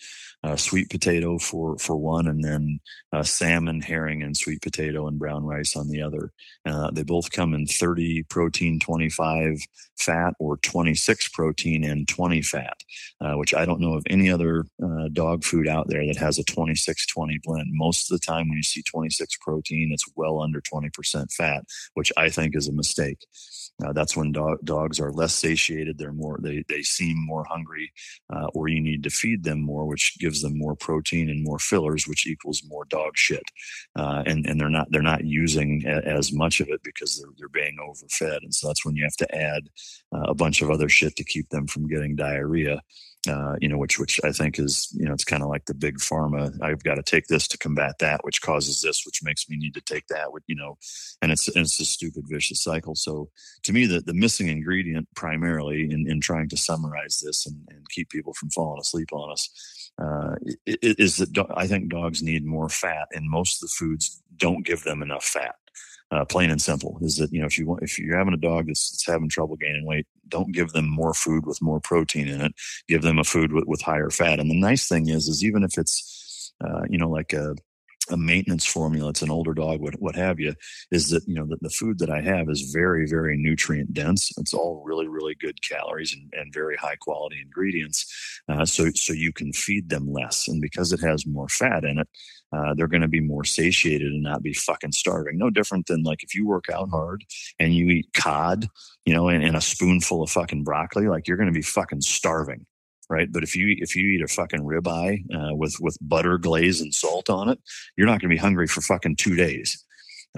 uh, sweet potato for for one, and then uh, salmon, herring, and sweet potato and brown rice on the other. Uh, they both come in 30 protein, 25 fat, or 26 protein and 20 fat, uh, which I don't know of any other uh, dog food out there that has a 26-20 blend. Most of the time, when you see 26 protein, it's well under 20% fat, which I think is a mistake. Uh, that's when do- dogs are less satiated. They're more, they, they seem more hungry, uh, or you need to feed them more, which gives them more protein and more fillers, which equals more dog shit. Uh, and, and they're not, they're not using a, as much of it because they're, they're being overfed. And so that's when you have to add uh, a bunch of other shit to keep them from getting diarrhea uh, you know, which which I think is you know it's kind of like the big pharma. I've got to take this to combat that, which causes this, which makes me need to take that. You know, and it's and it's a stupid vicious cycle. So to me, the the missing ingredient primarily in, in trying to summarize this and, and keep people from falling asleep on us uh, is that I think dogs need more fat, and most of the foods don't give them enough fat. Uh, plain and simple is that you know if you want if you're having a dog that's, that's, having trouble gaining weight don't give them more food with more protein in it. Give them a food with, with higher fat. And the nice thing is is even if it's uh, you know like a a maintenance formula, it's an older dog, what, what have you, is that, you know, that the food that I have is very, very nutrient dense. It's all really, really good calories and, and very high quality ingredients. Uh, so, so you can feed them less. And because it has more fat in it, uh, they're going to be more satiated and not be fucking starving. No different than like if you work out hard and you eat cod, you know, and, and a spoonful of fucking broccoli, like you're going to be fucking starving right? But if you if you eat a fucking ribeye uh, with with butter glaze and salt on it, you're not going to be hungry for fucking two days.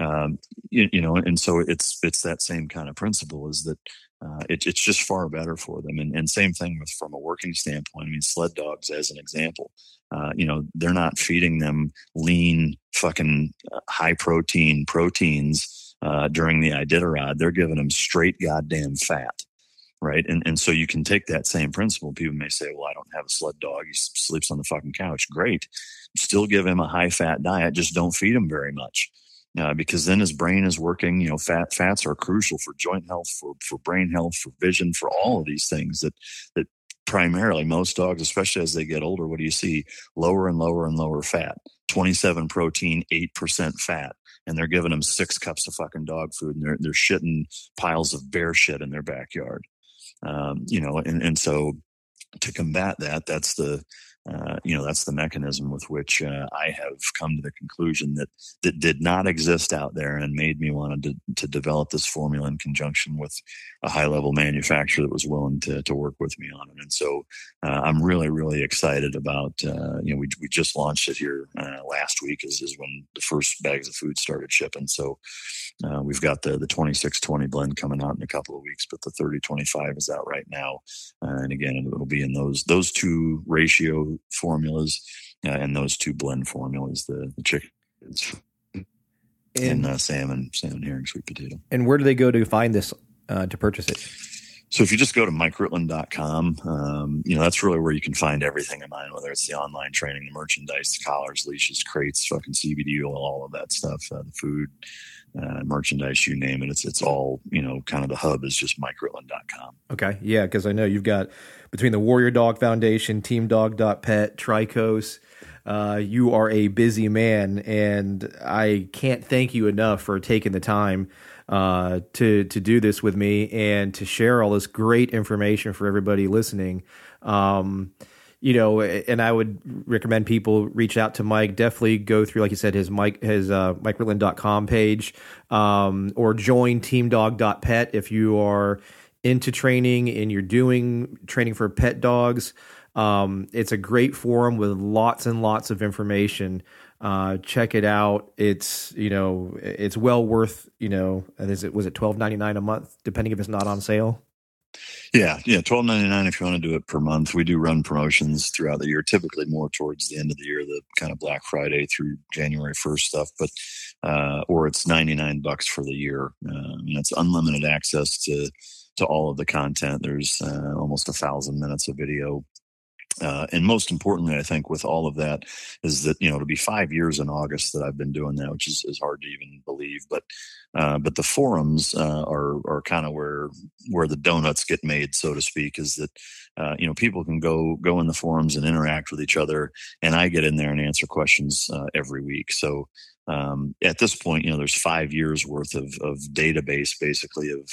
Um, you, you, know, and so it's it's that same kind of principle is that uh, it, it's just far better for them. And, and same thing with from a working standpoint. I mean, sled dogs as an example, uh, you know, they're not feeding them lean, fucking uh, high protein proteins uh, during the Iditarod. They're giving them straight goddamn fat right? And and so you can take that same principle. People may say, "Well, I don't have a sled dog. He sleeps on the fucking couch." Great, still give him a high fat diet. Just don't feed him very much. uh, because then his brain is working. You know, fat fats are crucial for joint health, for for brain health, for vision, for all of these things that that primarily most dogs, especially as they get older, what do you see? Lower and lower and lower fat. 27 protein, 8% fat. And they're giving them six cups of fucking dog food and they're, they're shitting piles of bear shit in their backyard. Um, you know, and, and so to combat that, that's the, uh, you know that's the mechanism with which uh, I have come to the conclusion that that did not exist out there and made me want to, to develop this formula in conjunction with a high level manufacturer that was willing to, to work with me on it. And so uh, I'm really really excited about uh, you know we we just launched it here uh, last week is is when the first bags of food started shipping. So we've got the the 2620 blend coming out in a couple of weeks, but the 3025 is out right now. and again, it'll be in those those two ratio formulas uh, and those two blend formulas, the, the chicken and, and uh, salmon, salmon, herring, sweet potato. And where do they go to find this uh, to purchase it? So if you just go to mikeritland.com, um, you know, that's really where you can find everything of mine, whether it's the online training, the merchandise, the collars, leashes, crates, fucking CBD oil, all of that stuff, uh, the food, uh, merchandise, you name it. It's, it's all, you know, kind of the hub is just mikeritland.com. Okay. Yeah. Cause I know you've got between the Warrior Dog Foundation, Team Dog.pet, Trikos, uh, you are a busy man, and I can't thank you enough for taking the time uh, to to do this with me and to share all this great information for everybody listening. Um, you know, and I would recommend people reach out to Mike. Definitely go through, like you said, his Mike his uh, MikeRitland.com page, um, or join TeamDog.pet if you are into training and you're doing training for pet dogs. Um, it's a great forum with lots and lots of information. Uh, check it out. It's you know it's well worth you know is it was it twelve ninety nine a month depending if it's not on sale. Yeah, yeah, twelve ninety nine if you want to do it per month. We do run promotions throughout the year, typically more towards the end of the year, the kind of Black Friday through January first stuff. But uh, or it's ninety nine bucks for the year. Uh, and it's unlimited access to to all of the content. There's uh, almost a thousand minutes of video uh, and most importantly, I think with all of that is that you know it'll be five years in August that I've been doing that, which is, is hard to even believe. But uh, but the forums uh, are are kind of where where the donuts get made, so to speak. Is that uh, you know people can go go in the forums and interact with each other, and I get in there and answer questions uh, every week. So um, at this point, you know, there's five years worth of, of database basically of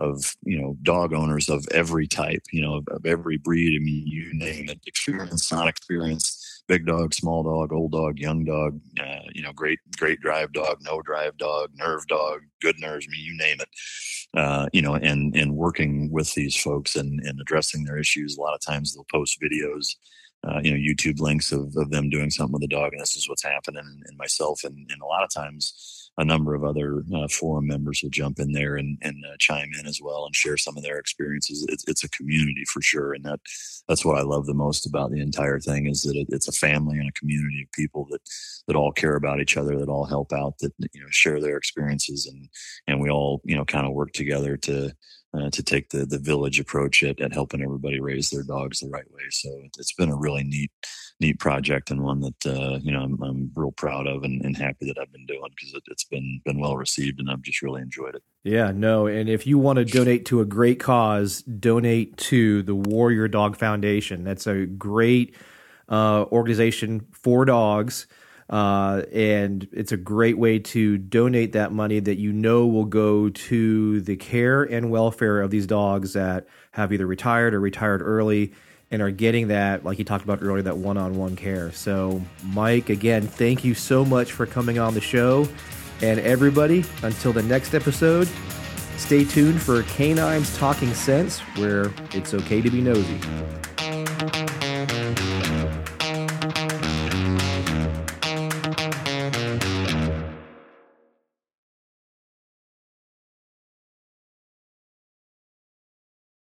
of you know dog owners of every type, you know, of, of every breed. I mean, you name it, experience, not experience, big dog, small dog, old dog, young dog, uh, you know, great great drive dog, no drive dog, nerve dog, good nerves. I mean, you name it. Uh, you know, and and working with these folks and and addressing their issues. A lot of times they'll post videos uh, you know YouTube links of, of them doing something with the dog, and this is what's happening. And, myself, and, and, a lot of times, a number of other uh, forum members will jump in there and, and uh, chime in as well and share some of their experiences. It's, it's, a community for sure, and that that's what I love the most about the entire thing is that it, it's a family and a community of people that that all care about each other, that all help out, that you know share their experiences, and and we all you know kind of work together to uh, to take the the village approach at, at helping everybody raise their dogs the right way. So it's been a really neat neat project and one that uh, you know I'm, I'm, real proud of and, and, happy that I've been doing because it, has been been well received and I've just really enjoyed it. Yeah, no, and if you want to donate to a great cause, donate to the Warrior Dog Foundation. That's a great uh, organization for dogs. Uh, and it's a great way to donate that money that you know will go to the care and welfare of these dogs that have either retired or retired early and are getting that, like you talked about earlier, that one on one care. So, Mike, again, thank you so much for coming on the show. And everybody, until the next episode, stay tuned for K9's Talking Sense, where it's okay to be nosy.